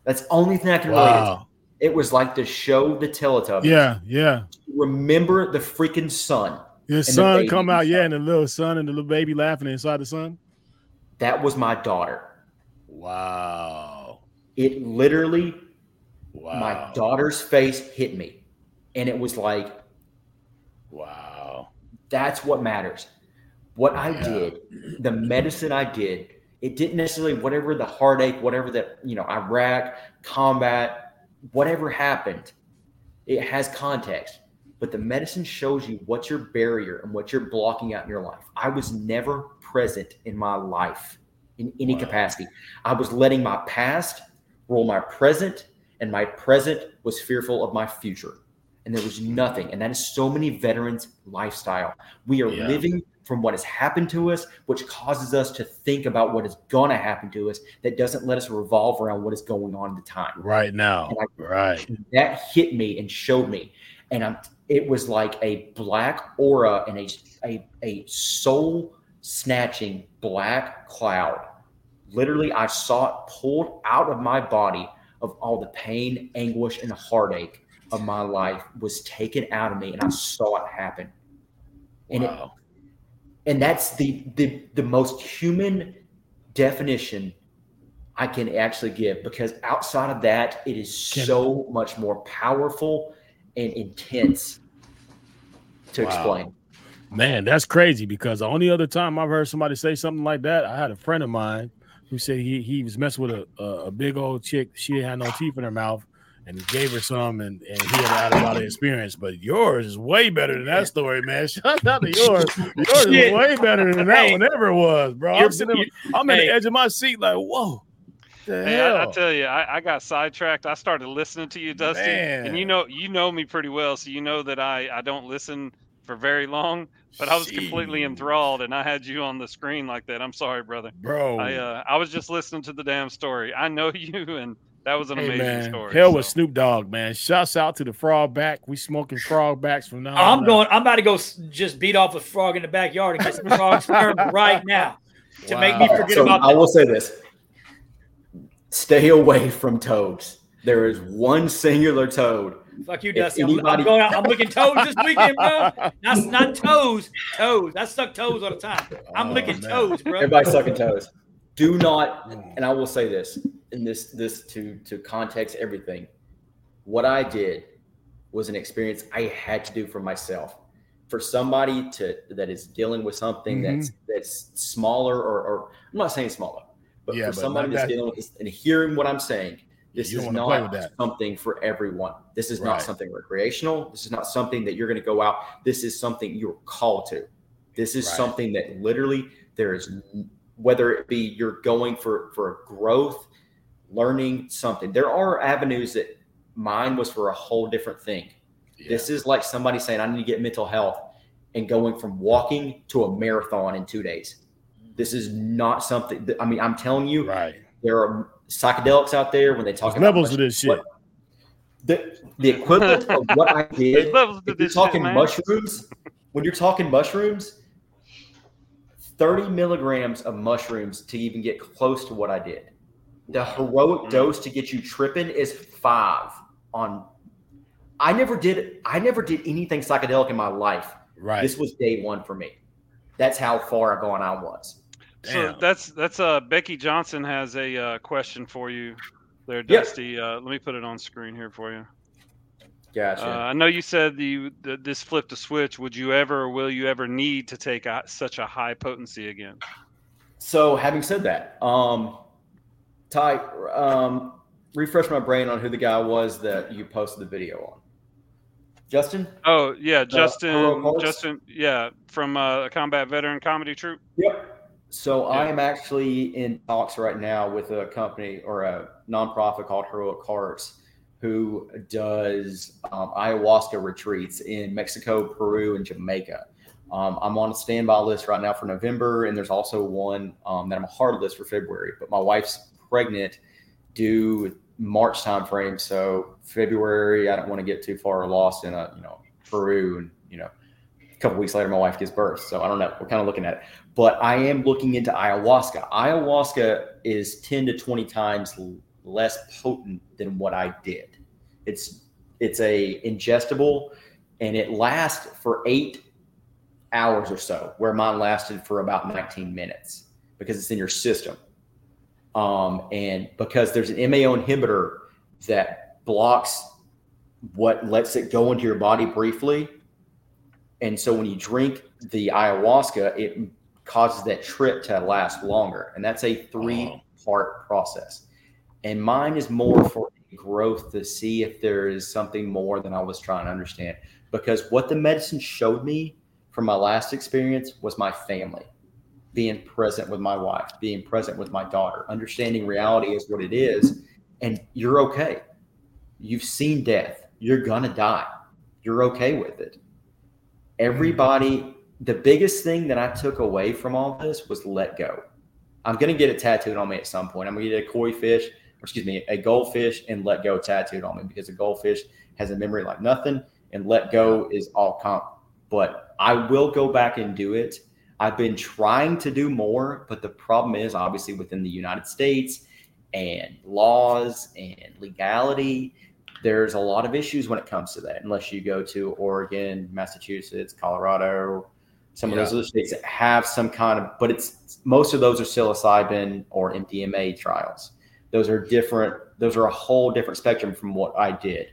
That's the only thing I can relate it to. Wow. It was like the show The Teletubbies. Yeah. Yeah. Remember the freaking sun. The son come out, yeah, and the little son and the little baby laughing inside the sun. That was my daughter. Wow. It literally, Wow. my daughter's face hit me. And it was like, Wow. that's what matters. What I Yeah. did, the medicine I did, it didn't necessarily whatever the heartache, whatever that you know, Iraq, combat, whatever happened, it has context. But the medicine shows you what's your barrier and what you're blocking out in your life. I was never present in my life in any Wow. capacity. I was letting my past rule my present, and my present was fearful of my future. And there was nothing. And that is so many veterans' lifestyle. We are Yeah. living from what has happened to us, which causes us to think about what is going to happen to us, that doesn't let us revolve around what is going on at the time. Right now. I- Right. That hit me and showed me. and I'm. It was like a black aura and a a, a soul snatching black cloud. Literally, I saw it pulled out of my body of all the pain, anguish, and heartache of my life was taken out of me, and I saw it happen. And it, Wow. And that's the the the most human definition I can actually give because outside of that, it is so much more powerful and intense to Wow. explain. Man, that's crazy because the only other time I've heard somebody say something like that, I had a friend of mine who said he he was messing with a, a, a big old chick. She didn't no teeth in her mouth and he gave her some and, and he had had a lot of experience. But yours is way better than that story, man. Shout out to yours. Yours is way better than that Hey. one ever was, bro. I'm, You're- sitting, you- I'm at hey. the edge of my seat like, whoa. The Hey, I, I tell you, I, I got sidetracked. I started listening to you, Dusty, and you know, you know me pretty well, so you know that I I don't listen for very long. But I was completely enthralled, and I had you on the screen like that. I'm sorry, brother. bro. I uh, I was just listening to the damn story. I know you, and that was an Hey, amazing man. story. Hell with. Snoop Dogg, man. Shouts out to the frog back. We smoking frog backs from now on. I'm on. going. I'm about to go just beat off a frog in the backyard and get some frog sperm right now to make me Wow. forget So about I will say this: stay away from toads. There is one singular toad. Fuck you, Dusty. I'm, I'm anybody- going out. I'm licking toes this weekend, bro. Not not toes, toes. I suck toes all the time. I'm Oh, licking man. toes, bro. Everybody sucking toes. Do not, and I will say this, in this this to to context everything. What I did was an experience I had to do for myself. For somebody to that is dealing with something Mhm. that's that's smaller, or, or I'm not saying smaller, but Yeah, for but somebody that's that- dealing with this and hearing what I'm saying, this is don't wanna play not something for everyone. This is Right. not something recreational. This is not something that you're going to go out. This is something you're called to. This is Right. something that literally there is whether it be you're going for for growth, learning something. There are avenues that mine was for a whole different thing. This is like somebody saying I need to get mental health and going from walking to a marathon in 2 days. This is not something that, I mean I'm telling you right. there are psychedelics out there when they talk There's about levels to this shit. the, the equivalent of what I did. There's levels to If you're this shit, talking man. mushrooms, when you're talking mushrooms, 30 milligrams of mushrooms to even get close to what I did. The Mm. heroic dose to get you tripping is five on. I never did. I never did anything psychedelic in my life. Right. This was day one for me. That's how far I've gone I was. So that's that's uh Becky Johnson has a uh, question for you, there, Yep. Dusty. Uh, let me put it on screen here for you. Gotcha. Uh, I know you said the, the this flipped a switch. Would you ever, or will you ever need to take a, such a high potency again? So, having said that, um, Ty, um, refresh my brain on who the guy was that you posted the video on. Justin? Oh yeah, Justin. Hearts? Justin, yeah, from uh, a combat veteran comedy troupe. Yep. So I am actually in talks right now with a company or a nonprofit called Heroic Hearts, who does um, ayahuasca retreats in Mexico, Peru, and Jamaica. Um, I'm on a standby list right now for November, and there's also one um, that I'm a hard list for February. But my wife's pregnant, due March timeframe. So February, I don't want to get too far lost in a you know Peru, and you know a couple weeks later, my wife gives birth. So I don't know. We're kind of looking at it but I am looking into ayahuasca. Ayahuasca is 10 to 20 times less potent than what I did. It's it's a ingestible and it lasts for 8 hours or so where mine lasted for about 19 minutes because it's in your system. Um, and because there's an MAO inhibitor that blocks what lets it go into your body briefly. And so when you drink the ayahuasca, it causes that trip to last longer. And that's a three part process. And mine is more for growth to see if there is something more than I was trying to understand. Because what the medicine showed me from my last experience was my family, being present with my wife, being present with my daughter, understanding reality is what it is. And you're okay. You've seen death. You're going to die. You're okay with it. Everybody, the biggest thing that I took away from all this was let go. I'm going to get it tattooed on me at some point. I'm going to get a koi fish, excuse me, a goldfish and let go tattooed on me because a goldfish has a memory like nothing. and let go is all comp. But I will go back and do it. I've been trying to do more, but the problem is obviously within the United States and laws and legality, there's a lot of issues when it comes to that. Unless you go to Oregon, Massachusetts, Colorado, some of those other states that have some kind of, but it's most of those are psilocybin or MDMA trials. Those are different. Those are a whole different spectrum from what I did.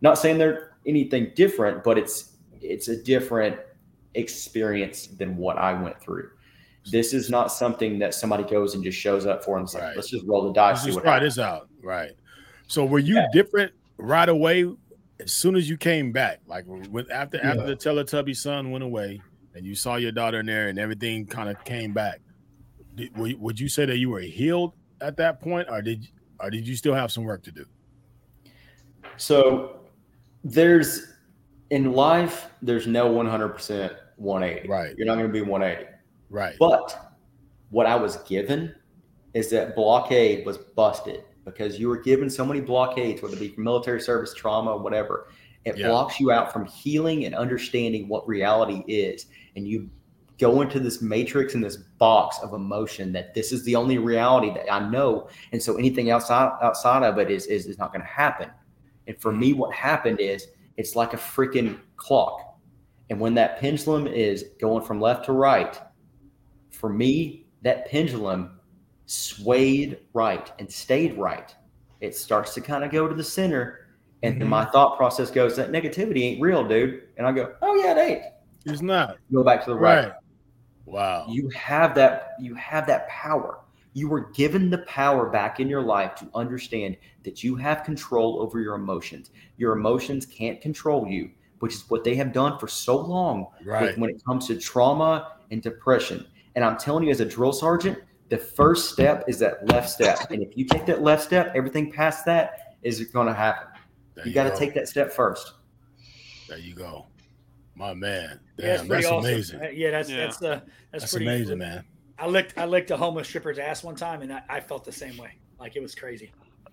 Not saying they're anything different, but it's it's a different experience than what I went through. This is not something that somebody goes and just shows up for and says, Right. "Let's just roll the dice." Let's See just what try this out. Right. So were you Yeah. different right away as soon as you came back? Like with after after Yeah. the Teletubby son went away and you saw your daughter in there and everything kind of came back. Would you say that you were healed at that point, or did or did you still have some work to do? So there's in life, there's no 100% 180. Right. You're not going to be 180. Right. But what I was given is that blockade was busted because you were given so many blockades, whether it be from military service, trauma, whatever. It Yeah. blocks you out from healing and understanding what reality is. And you go into this matrix and this box of emotion that this is the only reality that I know. And so anything outside outside of it is is, is not going to happen. And for me, what happened is it's like a freaking clock. And when that pendulum is going from left to right, for me, that pendulum swayed right and stayed right. It starts to kind of go to the center. And then my mm-hmm. thought process goes, that negativity ain't real, dude. And I go, oh, yeah, it ain't. It's not. Go back to the right. Right. Wow. You have that, you have that power. You were given the power back in your life to understand that you have control over your emotions. Your emotions can't control you, which is what they have done for so long Right. when it comes to trauma and depression. And I'm telling you, as a drill sergeant, the first step is that left step. And if you take that left step, everything past that is going to happen. There You got to take that step first. There you go. My man. Damn, pretty that's awesome. amazing. Yeah, that's Yeah. that's uh, that's, That's pretty amazing, man. I licked I licked a homeless stripper's ass one time, and I, I felt the same way. Like it was crazy.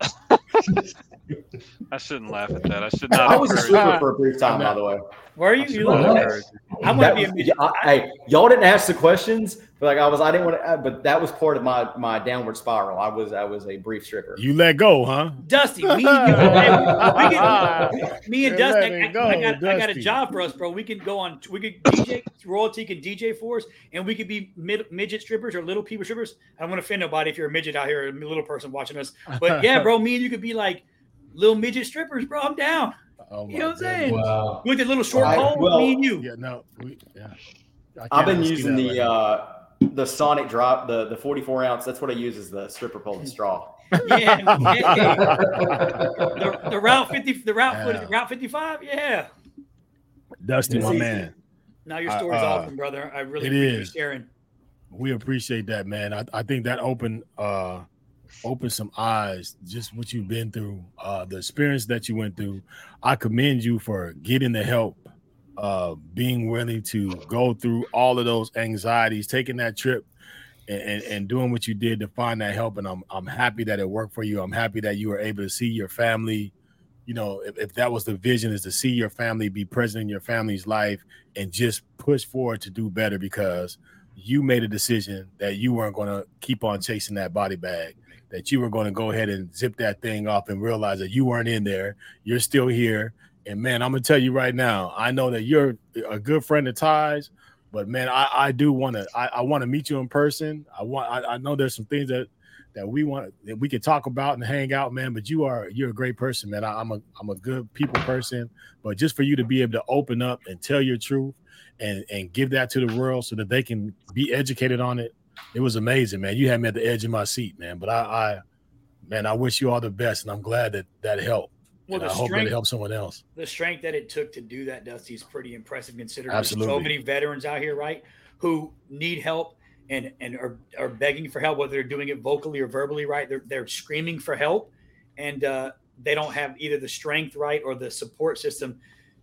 I shouldn't laugh at that. I should not. I was a stripper for a brief time, by the way. Were you? I You not look encourage it. I want to be a was- midget. Hey, y'all didn't ask the questions, but like I was, I didn't want to, but that was part of my my downward spiral. I was, I was a brief stripper. You let go, huh? Dusty, me and you, hey, we can, me and Dusty, I, go, I got, I got a job for us, bro. We can go on, we could DJ, royalty can DJ for us, and we could be mid, midget strippers or little people strippers. I don't want to offend nobody if you're a midget out here, or a little person watching us, but yeah, bro, me and you could be like little midget strippers, bro. I'm down. Oh, You know what I'm saying? Wow. With the little short Right, pole, well- me and you. Yeah, no. We, yeah. I I've been using the right uh the Sonic drop, the the 44 ounce. That's what I use as the stripper pole and straw. Yeah, yeah. the, the route 50, the route, what is it, route 55, yeah. Dusty, my See- man. Now your story's uh, awesome, brother. I really it appreciate you is. sharing. We appreciate that, man. I, I think that opened uh opened some eyes, just what you've been through, uh the experience that you went through. I commend you for getting the help, uh being willing to go through all of those anxieties, taking that trip and, and, and doing what you did to find that help. And I'm I'm happy that it worked for you. I'm happy that you were able to see your family. You know, if, if that was the vision is to see your family be present in your family's life and just push forward to do better because you made a decision that you weren't going to keep on chasing that body bag, that you were going to go ahead and zip that thing off and realize that you weren't in there. You're still here. And man, I'm to tell you right now, I know that you're a good friend of Ty's, but man, I, I do want to, I, I want to meet you in person. I want, I, I know there's some things that, that we want that we can talk about and hang out, man. But you are you're a great person, man. I, I'm a I'm a good people person. But just for you to be able to open up and tell your truth and and give that to the world so that they can be educated on it, it was amazing, man. You had me at the edge of my seat, man. But I, I man, I wish you all the best, and I'm glad that that helped. Well, the I hope that it helps someone else. the strength that it took to do that, Dusty, is pretty impressive considering there's so many veterans out here, right, who need help and and are, are begging for help, whether they're doing it vocally or verbally, right? They're they're screaming for help, and uh, they don't have either the strength, right, or the support system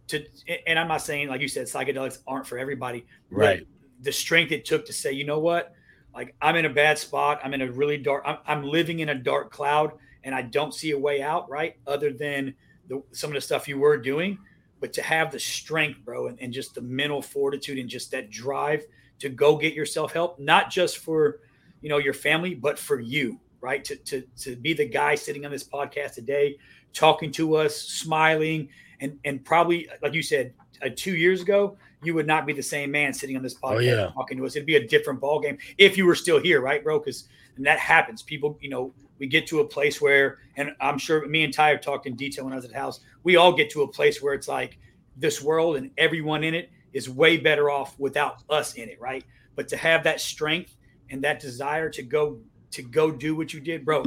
to. And I'm not saying, like you said, psychedelics aren't for everybody, Right. The strength it took to say, you know what, like I'm in a bad spot. I'm in a really dark. I'm, I'm living in a dark cloud, and I don't see a way out, right? Other than the, some of the stuff you were doing, but to have the strength, bro, and, and just the mental fortitude and just that drive to go get yourself help, not just for you know your family, but for you, right? To to to be the guy sitting on this podcast today, talking to us, smiling, and and probably like you said, uh, two years ago, you would not be the same man sitting on this podcast Oh, yeah. talking to us. It'd be a different ball game if you were still here, right, bro? Because and that happens. People, you know, we get to a place where, and I'm sure me and Ty have talked in detail when I was at the house. We all get to a place where it's like this world and everyone in it is way better off without us in it, right? But to have that strength and that desire to go to go do what you did, bro,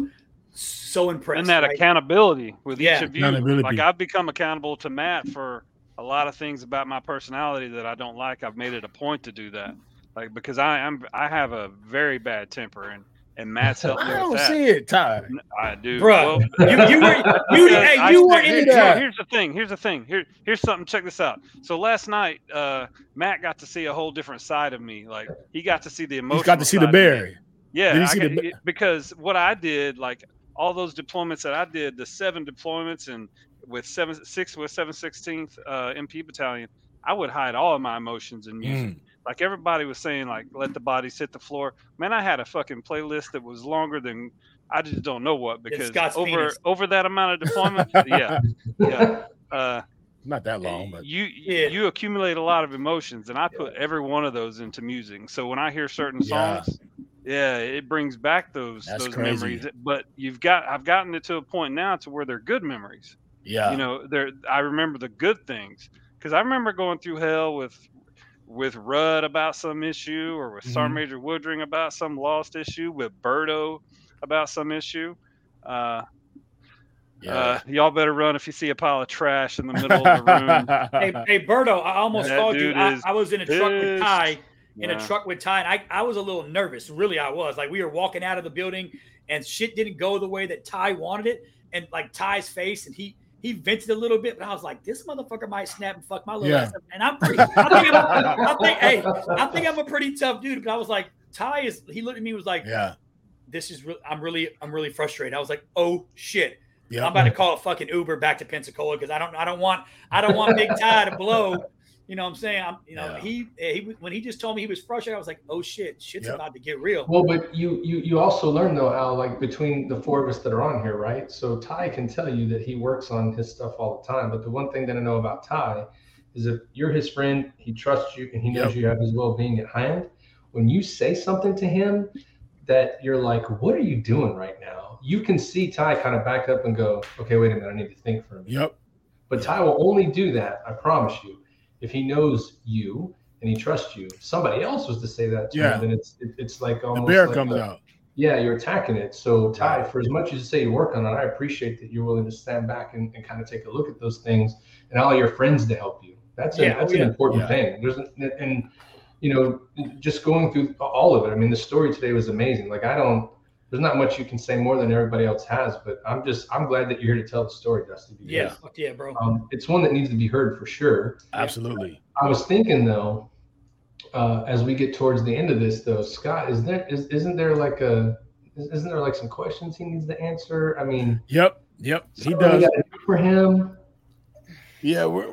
so impressed. and that right? accountability with Yeah. each of you. Accountability. Like I've become accountable to Matt for a lot of things about my personality that I don't like. I've made it a point to do that, like because I am I have a very bad temper, and and Matt's helped me I don't with that. see it, Ty. I do, bro. Well, you- you were- you- because hey, I you were still- in here- the. Here's the thing. Here's the thing. Here, here's something. Check this out. So last night, uh, Matt got to see a whole different side of me. Like he got to see the emotional. He's got to see the side of me. berry. Yeah, Did he see got- the- it- because what I did, like all those deployments that I did, the seven deployments and with seven six with seven sixteenth uh, MP battalion, I would hide all of my emotions in music. Mm. Like everybody was saying, like let the bodies hit the floor. Man, I had a fucking playlist that was longer than I just don't know what because over penis. over that amount of deployment yeah, yeah. Uh, Not that long, but you you accumulate a lot of emotions, and I put every one of those into music. So when I hear certain Yeah. songs, yeah, it brings back those That's those crazy. memories. But you've got I've gotten it to a point now to where they're good memories. yeah, You know, they're I remember the good things because I remember going through hell with with Rudd about some issue, or with Sergeant Mhm. Major Woodring about some lost issue, with Berto about some issue. Uh, yeah. uh, y'all better run if you see a pile of trash in the middle of the room. Hey, hey, Berto, I almost That called you. I, I was in a truck with. Ty, in Yeah. a truck with Ty, and I, I was a little nervous. Really, I was. Like, we were walking out of the building, and shit didn't go the way that Ty wanted it. And like Ty's face, and he he vented a little bit, but I was like, this motherfucker might snap and fuck my little Yeah. ass up. And I'm pretty, I think, I'm, I think, hey, I think I'm a pretty tough dude. But I was like, Ty is. He looked at me, and was like, yeah, this is. Re- I'm really, I'm really frustrated. I was like, oh shit. yeah. I'm about to call a fucking Uber back to Pensacola because I don't I don't want I don't want Big Ty to blow. You know what I'm saying? I'm you know Yeah. he eh, he when he just told me he was frustrated, I was like, oh shit, shit's Yep. about to get real. Well, but you you you also learn though, Al, like between the four of us that are on here, right? So Ty can tell you that he works on his stuff all the time. But the one thing that I know about Ty is if you're his friend, he trusts you and he knows Yep. you have his well-being at hand. When you say something to him that you're like, what are you doing right now? You can see Ty kind of back up and go, okay, wait a minute, I need to think for a minute. Yep. But Ty will only do that, I promise you, if he knows you and he trusts you. Somebody else was to say that to Yeah. him, then it's it, it's like The almost bear like comes a- out. yeah, you're attacking it. So Ty, for as much as you say you work on it, I appreciate that you're willing to stand back and, and kind of take a look at those things and all your friends to help you. That's, Yeah, oh, that's oh, an important Yeah. thing. There's an, and you know, just going through all of it. I mean, the story today was amazing. Like I don't, there's not much you can say more than everybody else has, but I'm just, I'm glad that you're here to tell the story, Dusty. because, Yeah, fuck yeah, bro. Um, it's one that needs to be heard for sure. Absolutely. I was thinking though, uh, as we get towards the end of this, though, Scott, is there is isn't there like a is- isn't there like some questions he needs to answer? I mean, Yep. Yep. He does. do for him. Yeah. We're,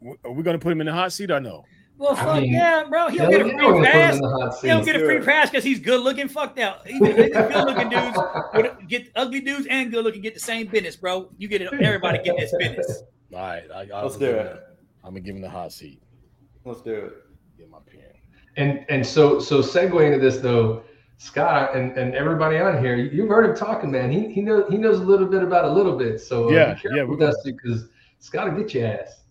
we're, are we gonna put him in the hot seat I no? Well, I fuck mean, yeah, bro. He'll hell get a free gonna put him pass. in the hot He'll get a free pass because he's good looking. Fuck that. Either the good looking dudes get ugly dudes and good looking get the same business, bro. You get it. Everybody get this business. All right. I, I, Let's do it. I'm gonna give him the hot seat. Let's do it. Get my pen. And and so so segue into this though, Scott and, and everybody on here, you've heard him talking, man. He he knows he knows a little bit about a little bit. So uh, Yeah, be yeah, we're gonna- Dusty, because Scott will get your ass.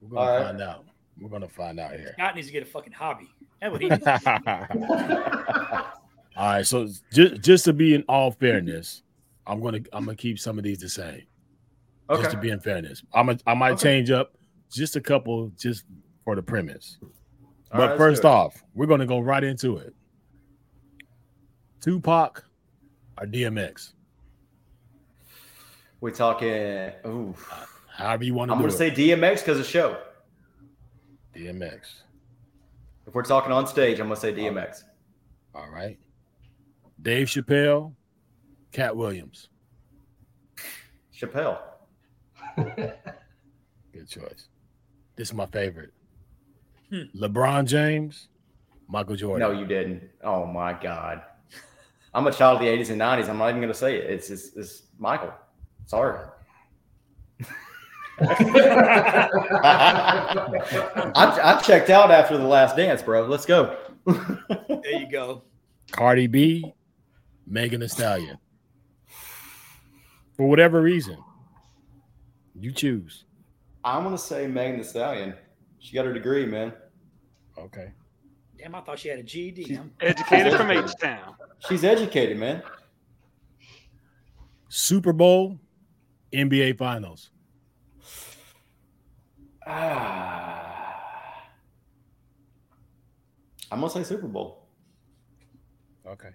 We're gonna All right. find out. We're gonna find out here. Scott needs to get a fucking hobby. That would he. all right. So just just to be in all fairness, I'm gonna I'm gonna keep some of these the same. Just to be in fairness, I'm a, I might Okay. change up just a couple just for the premise. All but right, first off, we're gonna go right into it. Tupac or DMX, We're talking. Ooh, however you want to I'm do gonna it. say DMX because of show. DMX. If we're talking on stage, I'm gonna say DMX. All right. Dave Chappelle, Katt Williams. Chappelle. Good choice. This is my favorite. Hmm. LeBron James, Michael Jordan. No, you didn't. Oh my God. I'm a child of the 80s and 90s. I'm not even going to say it. It's, it's, it's Michael. Sorry. I, I, I checked out after the last dance, bro. Let's go. There you go. Cardi B, Megan Thee Stallion. For whatever reason, you choose. I'm going to say Megan Thee Stallion. She got her degree, man. Okay. Damn, I thought she had a GED. I'm- Educated from H Town. She's educated, man. Super Bowl, NBA Finals. Ah. I'm going to say Super Bowl. Okay.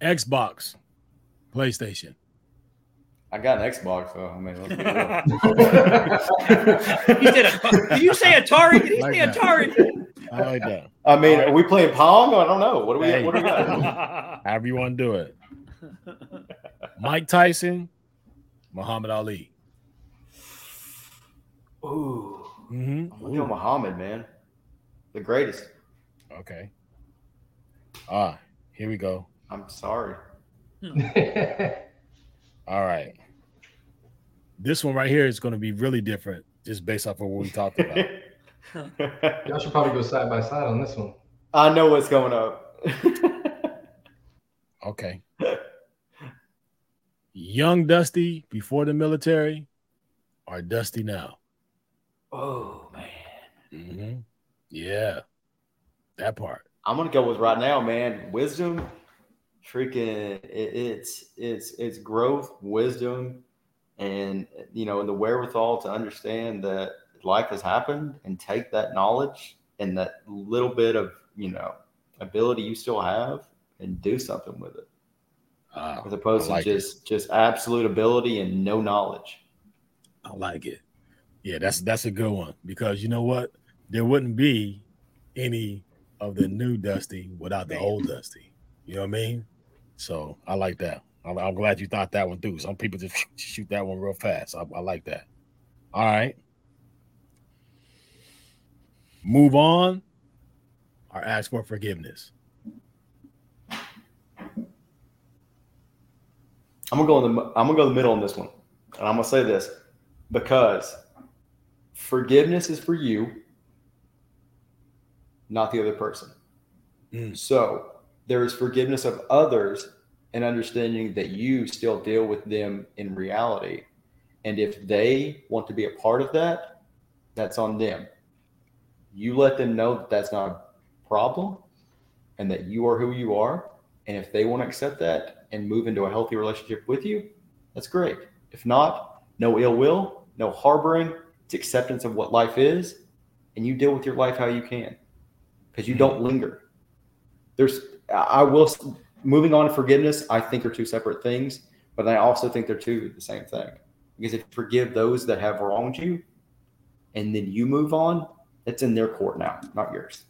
Xbox, PlayStation. I got an Xbox, so I mean, let's be. He said, Atari- did you say Atari? Did he Like say that. Atari? I like that. I mean, are we playing Pong? I don't know. What do we? Hey. What do we got? However you want to do it. Mike Tyson, Muhammad Ali. Ooh, Mm-hmm. I'm gonna go Muhammad, man, the greatest. Okay. Ah, here we go. I'm sorry. All right. This one right here is going to be really different, just based off of what we talked about. Y'all should probably go side by side on this one. I know what's going up. Okay. Young Dusty before the military, or Dusty now? Oh man, Mm-hmm. Yeah, that part. I'm gonna go with right now, man. Wisdom, freaking, it, it's it's it's growth, wisdom, and you know, and the wherewithal to understand that life has happened and take that knowledge and that little bit of you know ability you still have and do something with it, Ah, as opposed like to just just absolute ability and no knowledge. I like it. Yeah, that's that's a good one because you know what? There wouldn't be any of the new Dusty without the old Dusty. You know what I mean? So I like that. I'm, I'm glad you thought that one through. Some people just shoot that one real fast. I, I like that. All right. Move on or ask for forgiveness. I'm gonna go in the I'm gonna go in the middle on this one, and I'm gonna say this because forgiveness is for you, not the other person. Mm. So there is forgiveness of others and understanding that you still deal with them in reality, and if they want to be a part of that, that's on them. You let them know that that's not a problem, and that you are who you are, and if they want to accept that and move into a healthy relationship with you, that's great. If not, no ill will, no harboring. It's acceptance of what life is, and you deal with your life how you can, because you don't mm-hmm. linger. There's, I will, moving on to forgiveness. I think are two separate things, but I also think they're two the same thing. Because if you forgive those that have wronged you, and then you move on, it's in their court now, not yours.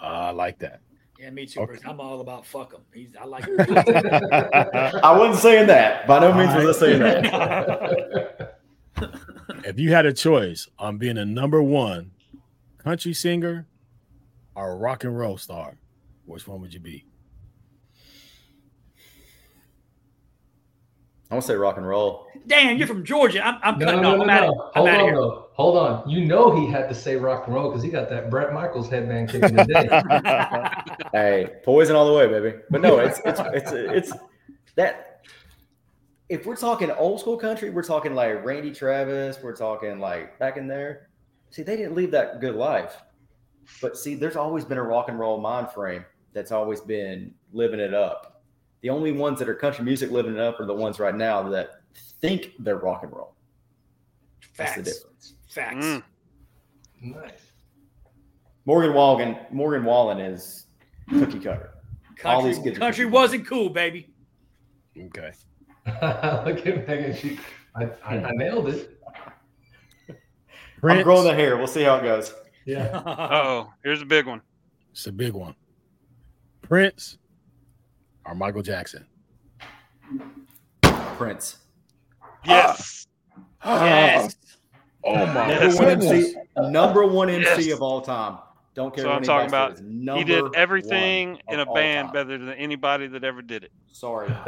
Ah, I like that. Yeah, me too. Okay. Bruce. I'm all about fuck them. He's, I like. I wasn't saying that. By no means was I saying that. if you had a choice on being a number one country singer or a rock and roll star, which one would you be? I want to say rock and roll. Damn, you're from Georgia. I'm, I'm No, cutting no, off. no, I'm no, out no. of I'm Hold out on, here. though. Hold on. You know he had to say rock and roll because he got that Bret Michaels headband kick in the day. Hey, poison all the way, baby. But no, it's it's it's it's that. If we're talking old school country, we're talking like Randy Travis. We're talking like back in there. See, they didn't live that good life. But see, there's always been a rock and roll mind frame that's always been living it up. The only ones that are country music living it up are the ones right now that think they're rock and roll. That's the Facts. difference. Facts. Mm. nice. Morgan Wallen, Morgan Wallen is cookie cutter. All these Country, kids country cookie wasn't cool, baby. Okay. Look at Megan. She, I, I, I nailed it. I'm growing the hair. We'll see how it goes. Yeah. Oh, here's a big one. it's a big one. Prince or Michael Jackson? Prince. Yes. Ah. yes. Oh my Number one. MC, number one MC Yes. of all time. Don't care So what I'm talking about. He did everything in a band time. better than anybody that ever did it. Sorry.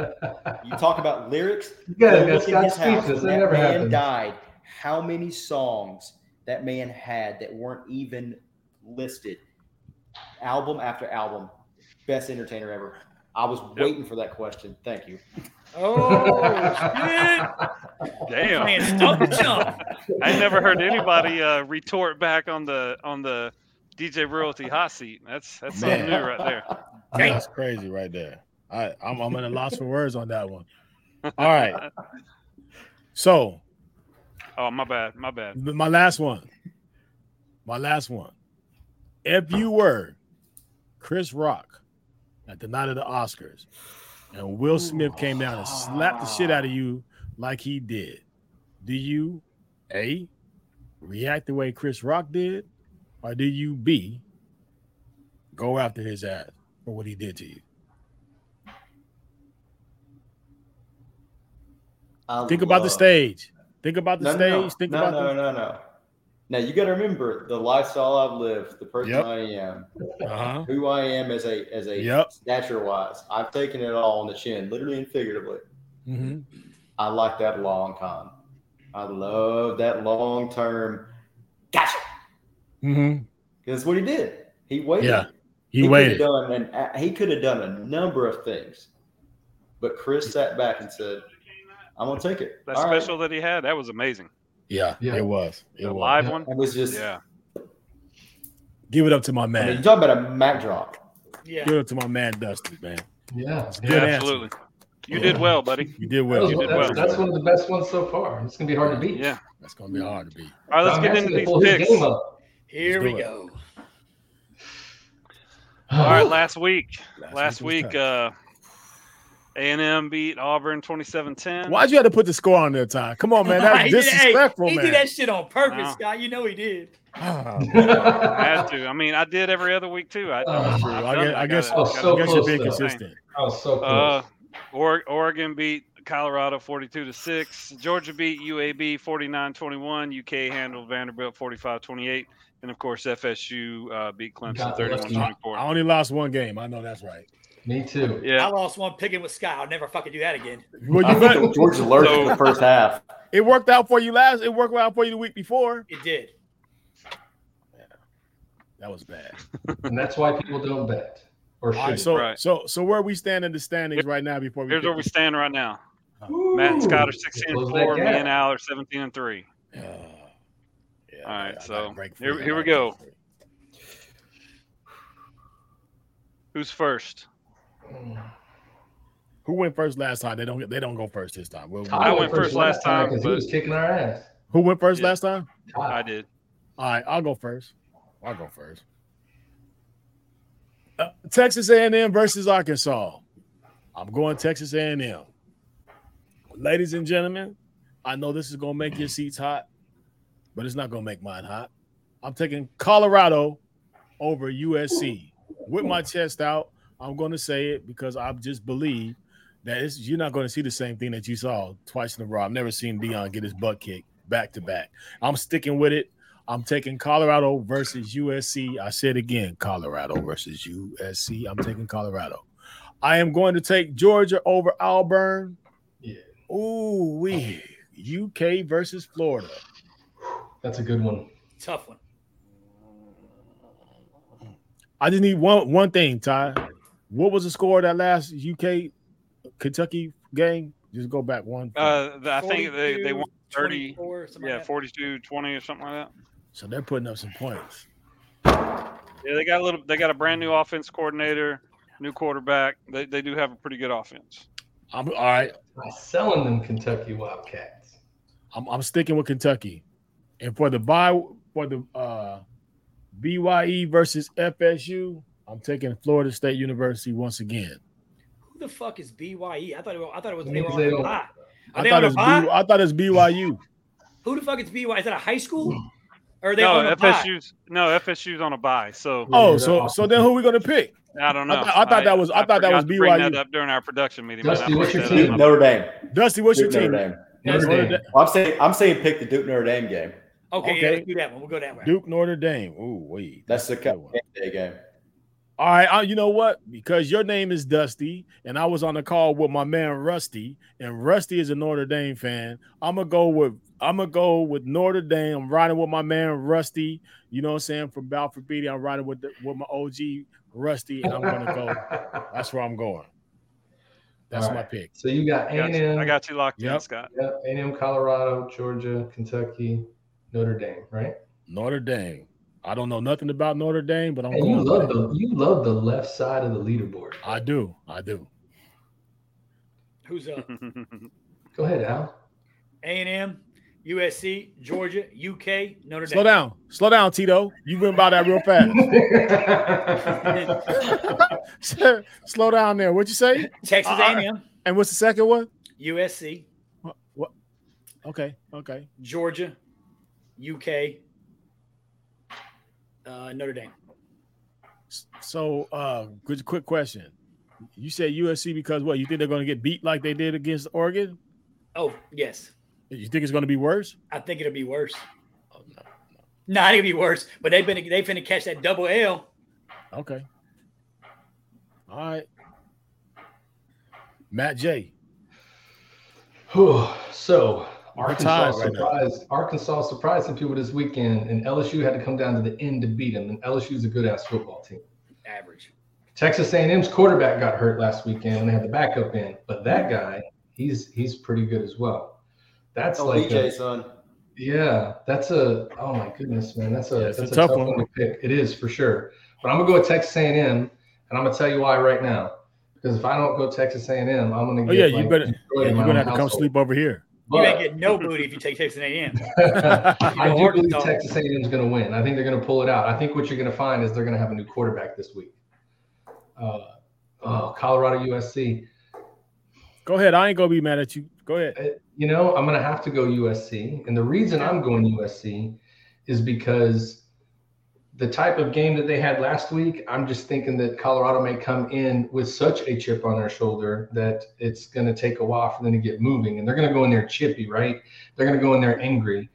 You talk about lyrics. You gotta go get look in his house when That that never man happened. died. How many songs that man had that weren't even listed? Album after album, best entertainer ever. I was waiting for that question. Thank you. Oh shit! Damn. Man, stump the. I never heard anybody uh, retort back on the on the DJ Royalty hot seat. That's that's something Man. new right there. That's crazy right there. I, I'm, I'm at a loss for words on that one. All right. So Oh, my bad. My bad. my last one. My last one. If you were Chris Rock at the night of the Oscars and Will Smith came down and slapped the shit out of you like he did, do you A react the way Chris Rock did, or do you B go after his ass for what he did to you? I Think about the stage. Think about the No, stage. no, Think no, about no, the no, no. Now you got to remember the lifestyle I've lived, the person Yep. I am, uh-huh. who I am as a as a Yep. stature wise. I've taken it all on the chin, literally and figuratively. hmm I like that long con. I love that long term. Gotcha. Hmm That's what he did. He waited. Yeah. He, could have waited. done and he could have done a number of things, but Chris sat back and said, "I'm gonna take it." That All right. special that he had, that was amazing. Yeah, Yeah. it was. It The was. live Yeah. one. It was just. Yeah. Give it up to my I mean, man. you talk about a Mac drop. Yeah. Give it up to my man Dusty, man. Yeah. Good Yeah, answer. absolutely. You Yeah. did well, buddy. You did That well. was- You did that's, well. that's one of the best ones so far. It's gonna be hard to beat. Yeah. That's gonna be hard to beat. All right, let's Tom get into can these pull his picks. Game up. Here we it. go. All right, last week. Last Last week week, uh A&M beat Auburn 27-10. Why'd you have to put the score on there, Ty? Come on, man. That's He did- hey, disrespectful, he man. did that shit on purpose, No. Scott. You know he did. Ah, I had to. I mean, I did every other week too. I, Oh, true. I guess, I got guess, it. Oh, Got so. I guess you're close, being though. consistent. I was so close. Uh, Oregon beat Colorado 42 to 6. Georgia beat UAB 49-21. UK handled Vanderbilt 45-28. And of course, FSU uh, beat Clemson Got the 31-24. I only lost one game. I know that's right. Me too. Yeah. I lost one picking with Scott. I'll never fucking do that again. Well, you think bet- Georgia lurked So- in the first half. it worked out for you last. It worked out for you the week before. It did. That was bad. And that's why people don't bet. Or All right, should. so Right. so so where we stand in the standings right now before we Here's pick where we the- stand right now. Matt and Scott are 16 and 4. Me and Al are 17 and 3. Uh, yeah, All right, so here- here we go. Who's first? Who went first last time? They don't. They don't go first this time. We'll- Ty I went first last time, because he was kicking our ass. who went first Yeah. last time? I did. All right, I'll go first. I'll go first. Uh, Texas A&M versus Arkansas. I'm going Texas A&M. Ladies and gentlemen, I know this is going to make your seats hot, but it's not going to make mine hot. I'm taking Colorado over USC. With my chest out, I'm going to say it because I just believe that it's, you're not going to see the same thing that you saw twice in a row. I've never seen Deion get his butt kicked back to back. I'm sticking with it. I'm taking Colorado versus USC. I said again, Colorado versus USC. I'm taking Colorado. I am going to take Georgia over Auburn. Yeah. Ooh, we UK versus Florida. That's a good one. Tough one. I just need one one thing, Ty. What was the score of that last UK Kentucky game? Just go back one. Uh, I think they, they won 30, 24, yeah, like 42 20 or something like that. So they're putting up some points. Yeah, they got a little. They got a brand new offense coordinator, new quarterback. They, they do have a pretty good offense. I'm all right. I'm selling them Kentucky Wildcats. I'm, I'm sticking with Kentucky. And for the buy for the uh BYE versus FSU, I'm taking Florida State University once again. Who the fuck is BYE? I thought it was, I thought it was That they were on they a don't- bye. Are I thought on a it's B, bye? I thought it's BYU. Who the fuck is BYE? Is that a high school? Or are they No, on a bye? FSU's no FSU's on a buy. So Oh, so so then who we gonna pick? I don't I know. thought- I thought that was- I thought that was forgot to bring that up during our production meeting. Dusty, what's your team? up. Duke Notre Dame. Dusty, what's your team? Notre Dame. Notre Notre Dame. Dame. Well, I'm saying I'm saying pick the Duke Notre Dame game. Okay, yeah, let's do that one. We'll go that way. Duke Notre Dame. Ooh, wait. That's the a cup one. day game. All right, uh, you know what? Because your name is Dusty, and I was on the call with my man Rusty, and Rusty is a Notre Dame fan. I'm gonna go with I'm gonna go with Notre Dame. I'm riding with my man Rusty. You know what I'm saying from Balfour Beatty. I'm riding with the, with my OG Rusty, and I'm gonna go. That's where I'm going. That's All my pick. So you got I got, you, A&M, I got you locked in, Scott. yeah, A&M, Colorado, Georgia, Kentucky, Notre Dame, right? Notre Dame. I don't know nothing about Notre Dame, but I'm And you love with it. the you love the left side of the leaderboard. I do. I do. Who's up? Go ahead, Al. A&M, USC, Georgia, UK, Notre Dame. Slow down. Slow down, Tito. You went by that real fast. Slow down there. What'd you say? Texas Uh, A&M, And what's the second one? USC, What? what? Okay. Okay. Georgia, UK, uh, Notre Dame. So, uh, good, quick question. You said USC because what? You think they're going to get beat like they did against Oregon? Oh, yes. You think it's going to be worse? I think it'll be worse. Oh, no. No, I think it'll be worse. But they've been they finna catch that double L. Okay. All right. Matt J. So We're Arkansas tied right surprised Arkansas surprised some people this weekend, and LSU had to come down to the end to beat them. And LSU is a good ass football team. Average. Texas A&M's quarterback got hurt last weekend, and they had the backup in. But that guy, he's he's pretty good as well. That's Oh, like BJ, a- son. yeah, that's a oh my goodness, man, that's a Yeah, it's a that's a tough tough, one. one. to pick. It is for sure. But I'm gonna go with Texas A&M, and I'm gonna tell you why right now. Because if I don't go Texas A&M, I'm gonna get Oh, yeah, you better- Yeah, you're going to own have to come sleep over here. You ain't But- getting no booty if you take Texas A&M. I do believe Arkansas. Texas A&M is going to win. I think they're going to pull it out. I think what you're going to find is they're going to have a new quarterback this week. Uh, oh, Colorado USC. Go ahead. I ain't going to be mad at you. Go ahead. Uh, You know, I'm going to have to go USC, and the reason I'm going USC is because the type of game that they had last week. I'm just thinking that Colorado may come in with such a chip on their shoulder that it's going to take a while for them to get moving, and they're going to go in there chippy, right? They're going to go in there angry.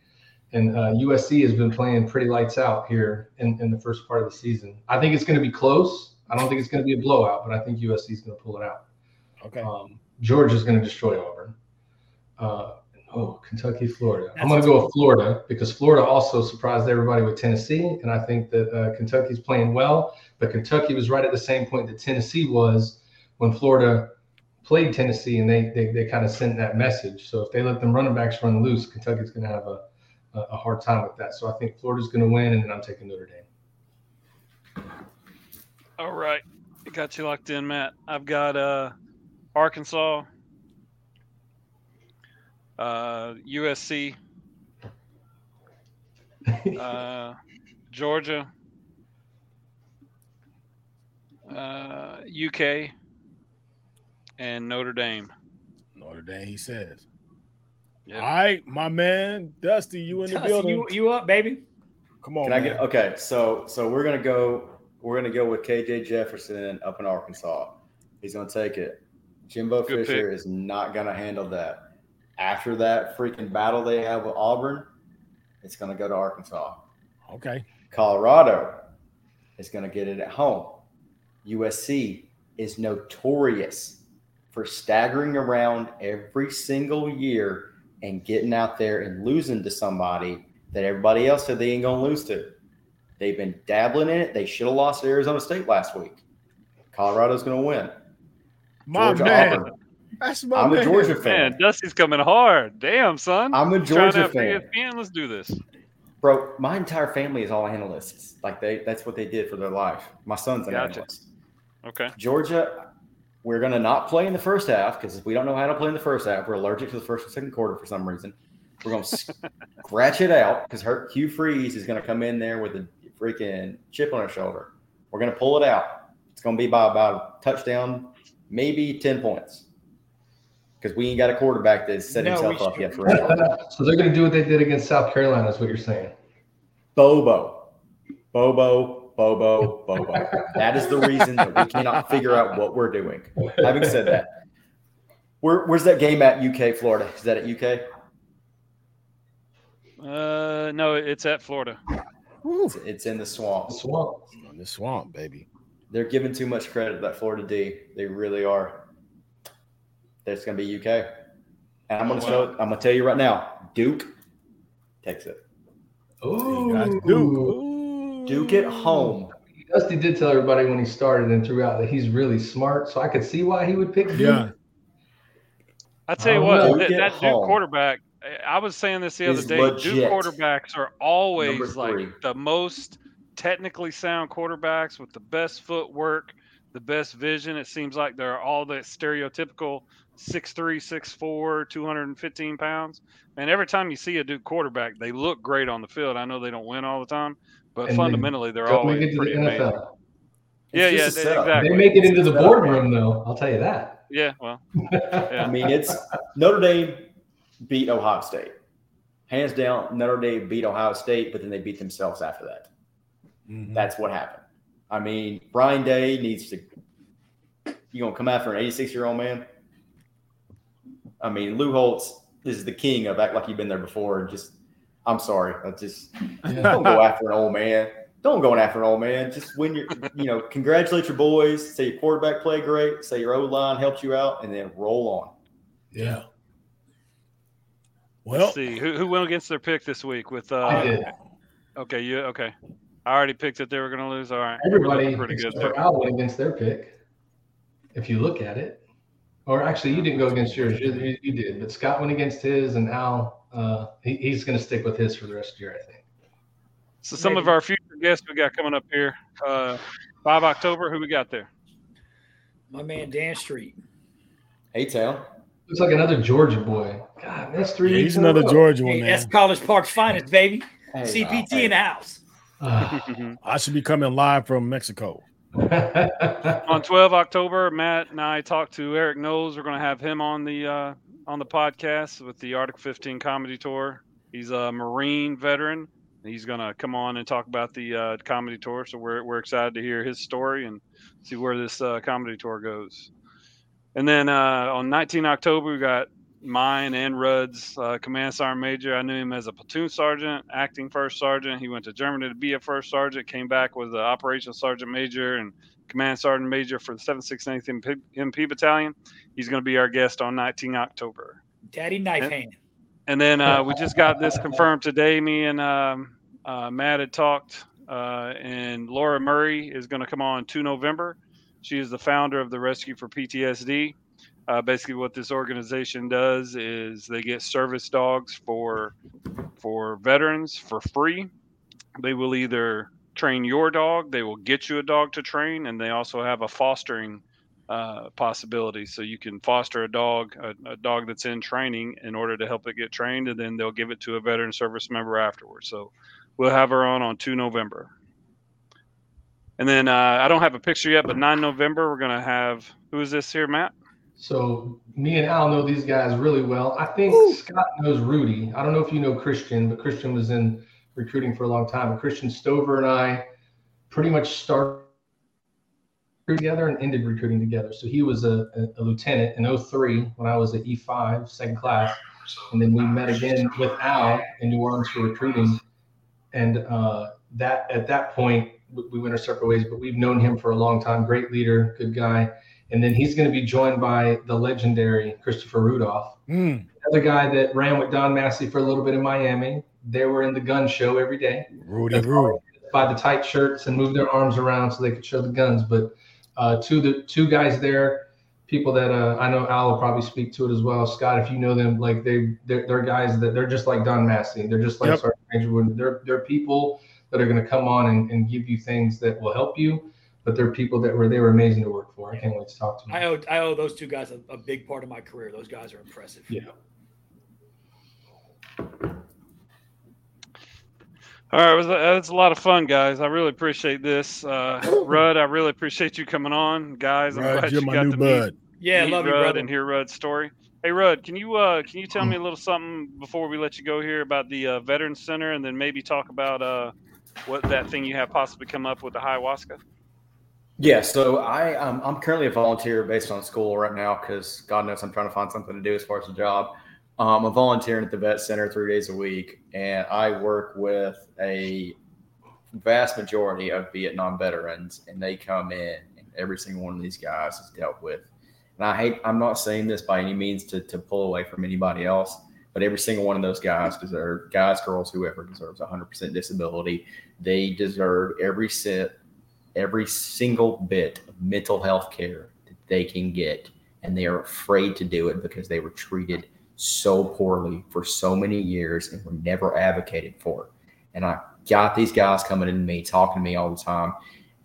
And uh, USC has been playing pretty lights out here in, in the first part of the season. I think it's going to be close. I don't think it's going to be a blowout, but I think USC is going to pull it out. Okay. Um, Georgia's going to destroy Auburn. Uh, oh, Kentucky, Florida. I'm going to go with Florida because Florida also surprised everybody with Tennessee, and I think that uh, Kentucky's playing well. But Kentucky was right at the same point that Tennessee was when Florida played Tennessee, and they they, they kind of sent that message. So if they let them running backs run loose, Kentucky's going to have a, a a hard time with that. So I think Florida's going to win, and then I'm taking Notre Dame. All right. Got you locked in, Matt. I've got uh Arkansas, uh USC, uh Georgia, uh UK, and Notre Dame. Notre Dame, he says. Yep. All right, my man, Dusty, you in the Dusty, building. you, you up, baby? Come on, Can I get okay? So so we're gonna go. We're gonna go with KJ Jefferson up in Arkansas. He's gonna take it. Jimbo Good Fisher is not gonna handle that. After that freaking battle they have with Auburn, it's gonna go to Arkansas. Okay. Colorado is gonna get it at home. USC is notorious for staggering around every single year and getting out there and losing to somebody that everybody else said they ain't gonna lose to. They've been dabbling in it. They should have lost to Arizona State last week. Colorado's gonna win. My Georgia, man. Auburn. That's my I'm man. a Georgia fan. Man, Dusty's coming hard. Damn, son. I'm a Georgia fan. ESPN. Let's do this. Bro, my entire family is all analysts. Like they that's what they did for their life. My son's an Gotcha. analyst. Okay. Georgia, we're going to not play in the first half because we don't know how to play in the first half. We're allergic to the first and second quarter for some reason. We're going to scratch it out because Hugh Freeze is going to come in there with a freaking chip on his shoulder. We're going to pull it out. It's going to be by about a touchdown, maybe 10 points because we ain't got a quarterback that's set No, himself up yet should- for it. so they're going to do what they did against South Carolina, is what you're saying. Bobo. Bobo, Bobo, Bobo. That is the reason that we cannot figure out what we're doing. Having said that, where, where's that game at UK, Florida? Is that at UK? Uh, Uh, no, it's at Florida. It's, it's in the swamp. Swamp. In the swamp, baby. They're giving too much credit to that Florida D. They really are. That's going to be UK. And I'm going to tell, I'm going to tell you right now, Duke takes it. Ooh. Duke. Duke at home. Dusty did tell everybody when he started and throughout that he's really smart, so I could see why he would pick Duke. Yeah. I tell you Oh, what, no. that, that Duke home. quarterback. I was saying this the other Is day. Duke quarterbacks are always like the most technically sound quarterbacks with the best footwork, the best vision. It seems like they're all that stereotypical 6'3, 6'4, 215 pounds. And every time you see a Duke quarterback, they look great on the field. I know they don't win all the time, but And fundamentally, they're Don't always make it to the pretty amazing. NFL. Yeah, yeah, they- exactly. They make it into the boardroom, though. I'll tell you that. Yeah, well, I mean, it's Notre Dame beat Ohio State. Hands down, Notre Dame beat Ohio State, but then they beat themselves after that. Mhm. That's what happened. I mean, Brian Day needs to. You gonna come after an 86 year old man? I mean, Lou Holtz is the king of act like you've been there before. And just, I'm sorry, I just don't go after an old man. Don't go after an old man. Just when you're, you know, congratulate your boys. Say your quarterback played great. Say your O line helped you out, and then roll on. Yeah. Let's Well, see who who went against their pick this week with uh I did. okay you okay I already picked that they were going to lose all right Everybody looking pretty good there for Al went against their pick. If you look at it, or actually, you didn't go against yours. You, you- you did, but Scott went against his, and Al, uh, he, he's going to stick with his for the rest of the year, I think. so some of our future guests we got coming up here uh 5 October who we got there My man Dan Street. Hey, town. Looks like another Georgia boy. God, that's three. yeah, he's another. Georgia one, Hey, man. that's College Park's finest, baby. Hey, CPT hey. in the house. I should be coming live from Mexico. on 12 October Matt and I talked to Eric Knowles. We're going to have him on the uh on the podcast with the Article 15 comedy tour. He's a Marine veteran. He's going to come on and talk about the uh, comedy tour. So we're we're excited to hear his story and see where this uh, comedy tour goes. And then uh, on 19 October, we got mine and Rudd's uh, command sergeant major. I knew him as a platoon sergeant, acting first sergeant. He went to Germany to be a first sergeant, came back with an operations sergeant major and command sergeant major for the 769th MP, MP Battalion. He's going to be our guest on 19 October. Daddy knife And- hand. And then uh, we just got this confirmed today. Me and um, uh, Matt had talked, uh, and Laura Murray is going to come on 2 November. She is the founder of the Rescue for PTSD. Uh, basically, what this organization does is they get service dogs for for veterans for free. They will either train your dog, they will get you a dog to train, and they also have a fostering uh, possibility. So you can foster a dog, a, a dog that's in training, in order to help it get trained, and then they'll give it to a veteran service member afterwards. So we'll have her on on 2 November. And then uh, I don't have a picture yet, but 9 November we're gonna have who is this here, Matt? So me and Al know these guys really well. I think Scott knows Rudy. I don't know if you know Christian, but Christian was in recruiting for a long time. But Christian Stover and I pretty much started together and ended recruiting together. So he was a, a, a lieutenant in 03 when I was at E5, second class. And then we met again with Al in New Orleans for recruiting. And uh, that at that point, we went our separate ways, but we've known him for a long time. Great leader, good guy. And then he's going to be joined by the legendary Christopher Rudolph, Mm, another guy that ran with Don Massey for a little bit in Miami. They were in the gun show every day Rudy Roo. by the tight shirts and move their arms around so they could show the guns. But uh, two the two guys there, people that uh, I know Al will probably speak to it as well. Scott, if you know them, like they they're, they're guys that they're just like Don Massey. They're just like Yep. Sergeant Major Wood. They're they're people that are going to come on and, and give you things that will help you. But they're people that were they were amazing to work for. I can't wait to talk to them. I owe I owe those two guys a, a big part of my career. Those guys are impressive. Yeah. All right, it was, that's a lot of fun, guys. I really appreciate this. Uh, Rudd, I really appreciate you coming on, guys. I'm Rudd, glad you're you my got new to bud. meet, Yeah, meet love you, Rudd brother. and hear Rudd's story. Hey, Rudd, can you uh, can you tell me a little something before we let you go here about the uh, Veterans Center, and then maybe talk about uh, what that thing you have possibly come up with the ayahuasca? Yeah, so I um, I'm currently a volunteer based on school right now because God knows I'm trying to find something to do as far as a job. Um, I'm volunteering at the vet center three days a week, and I work with a vast majority of Vietnam veterans, and they come in, and every single one of these guys is dealt with. And I hate, I'm not saying this by any means to, to pull away from anybody else, but every single one of those guys deserve, guys, girls, whoever deserves 100% disability. They deserve every cent, every single bit of mental health care that they can get. And they are afraid to do it because they were treated so poorly for so many years and were never advocated for. And I got these guys coming into me, talking to me all the time.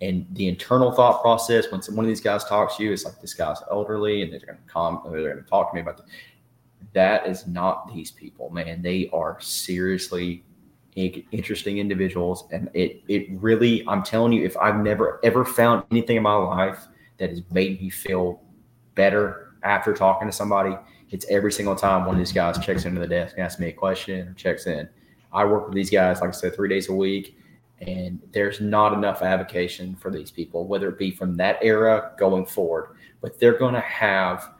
And the internal thought process, when one of these guys talks to you, it's like this guy's elderly and they're going to come, they're going to talk to me about the, that is not these people, man. They are seriously interesting individuals. And it, it really, I'm telling you, if I've never ever found anything in my life that has made me feel better after talking to somebody, it's every single time one of these guys checks into the desk and asks me a question or checks in. I work with these guys, like I said, three days a week, and there's not enough avocation for these people, whether it be from that era going forward. But they're going to have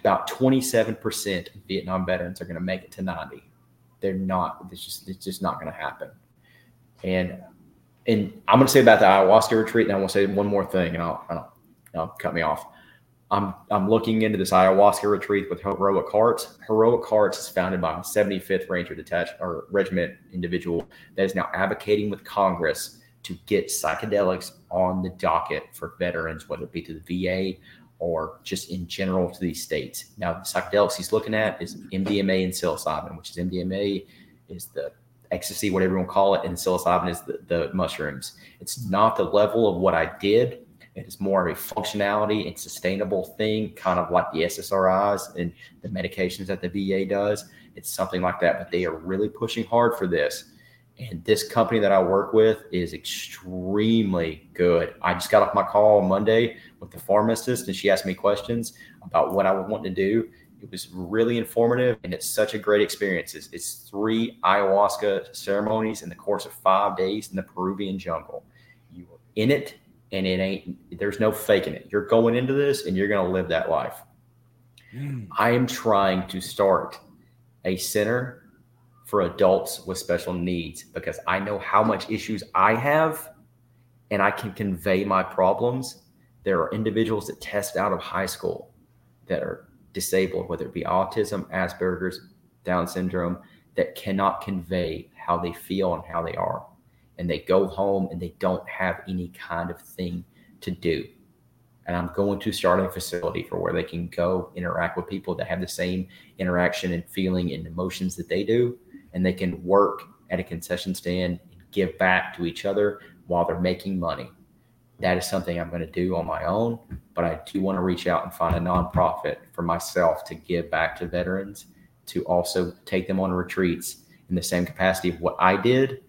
about 27% of Vietnam veterans are going to make it to 90. They're not. It's just it's just not going to happen. And and I'm going to say about the ayahuasca retreat, and I want to say one more thing, and I'll, I'll, I'll cut me off. I'm I'm looking into this ayahuasca retreat with Heroic Hearts. Heroic Hearts is founded by a 75th Ranger Detachment or Regiment individual that is now advocating with Congress to get psychedelics on the docket for veterans, whether it be to the VA or just in general to these states. Now, the psychedelics he's looking at is MDMA and psilocybin, which is MDMA is the ecstasy, whatever you want to call it, and psilocybin is the, the mushrooms. It's not the level of what I did. It is more of a functionality and sustainable thing, kind of like the SSRIs and the medications that the VA does. It's something like that, but they are really pushing hard for this. And this company that I work with is extremely good. I just got off my call on Monday with the pharmacist, and she asked me questions about what I would want to do. It was really informative, and it's such a great experience. It's, it's three ayahuasca ceremonies in the course of five days in the Peruvian jungle. You are in it, and it ain't. There's no faking it. You're going into this, and you're going to live that life. Hmm. I am trying to start a center for adults with special needs because I know how much issues I have and I can convey my problems. There are individuals that test out of high school that are disabled, whether it be autism, Asperger's, Down syndrome, that cannot convey how they feel and how they are. And they go home and they don't have any kind of thing to do. And I'm going to start a facility for where they can go interact with people that have the same interaction and feeling and emotions that they do. And they can work at a concession stand and give back to each other while they're making money. That is something I'm going to do on my own, but I do want to reach out and find a nonprofit for myself to give back to veterans, to also take them on retreats in the same capacity of what I did,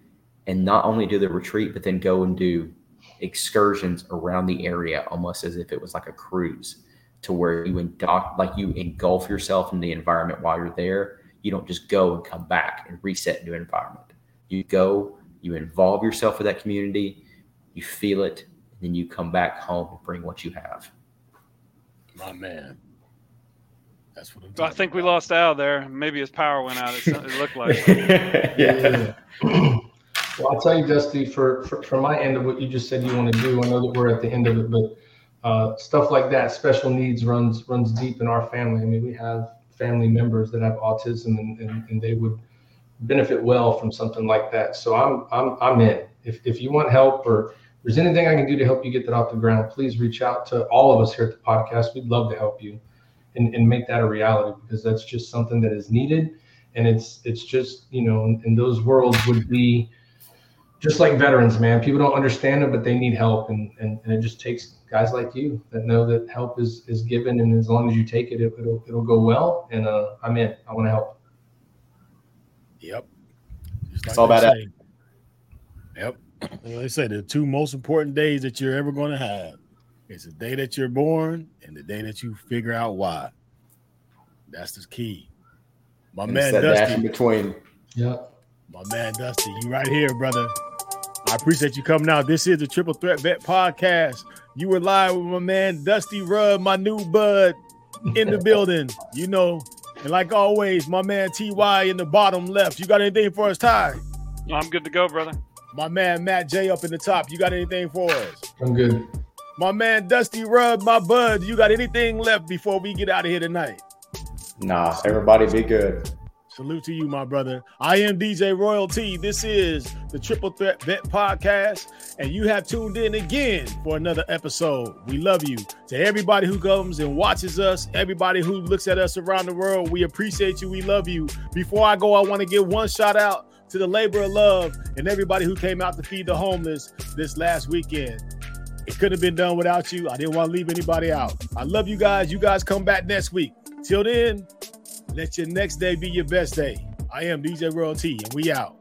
and not only do the retreat, but then go and do excursions around the area almost as if it was like a cruise to where you endoc like you engulf yourself in the environment while you're there. You don't just go and come back and reset an environment. You go you involve yourself with that community you feel it then you come back home and bring what you have My man. That's what I'm So I think we lost Al there. Maybe his power went out. It, it looked like. yeah. Well, I'll tell you, Dusty, for, for for my end of what you just said you want to do. I know that we're at the end of it, but uh, stuff like that, special needs runs runs deep in our family. I mean, we have family members that have autism, and, and, and they would benefit well from something like that. So I'm I'm I'm in. If if you want help or there's anything I can do to help you get that off the ground, please reach out to all of us here at the podcast. We'd love to help you and, and make that a reality because that's just something that is needed. And it's it's just, you know, and, and those worlds would be just like veterans, man. People don't understand it, but they need help. And, and, and it just takes guys like you that know that help is, is given. And as long as you take it, it will it'll go well. And uh, I'm in. I want to help. Yep. Just It's all about that. say. Yep. Like they say, the two most important days that you're ever going to have is the day that you're born and the day that you figure out why. That's the key. My And man it's that dash in Dusty, between Yeah. my man Dusty, you right here, brother. I appreciate you coming out. This is the Triple Threat Vet Podcast. You were live with my man Dusty Rudd, my new bud, in the building. You know, And like always, my man Ty in the bottom left. You got anything for us, Ty? I'm good to go, brother. My man Matt J up in the top. You got anything for us? I'm good. My man Dusty Rudd, my bud. You got anything left before we get out of here tonight? Nah, everybody be good. Salute to you, my brother. I am DJ Royalty. This is the Triple Threat Vet Podcast, and you have tuned in again for another episode. We love you. To everybody who comes and watches us, everybody who looks at us around the world, we appreciate you. We love you. Before I go, I want to give one shout out to the labor of love and everybody who came out to feed the homeless this last weekend. It couldn't have been done without you. I didn't want to leave anybody out. I love you guys. You guys come back next week. Till then, let your next day be your best day. I am DJ Royalty, and we out.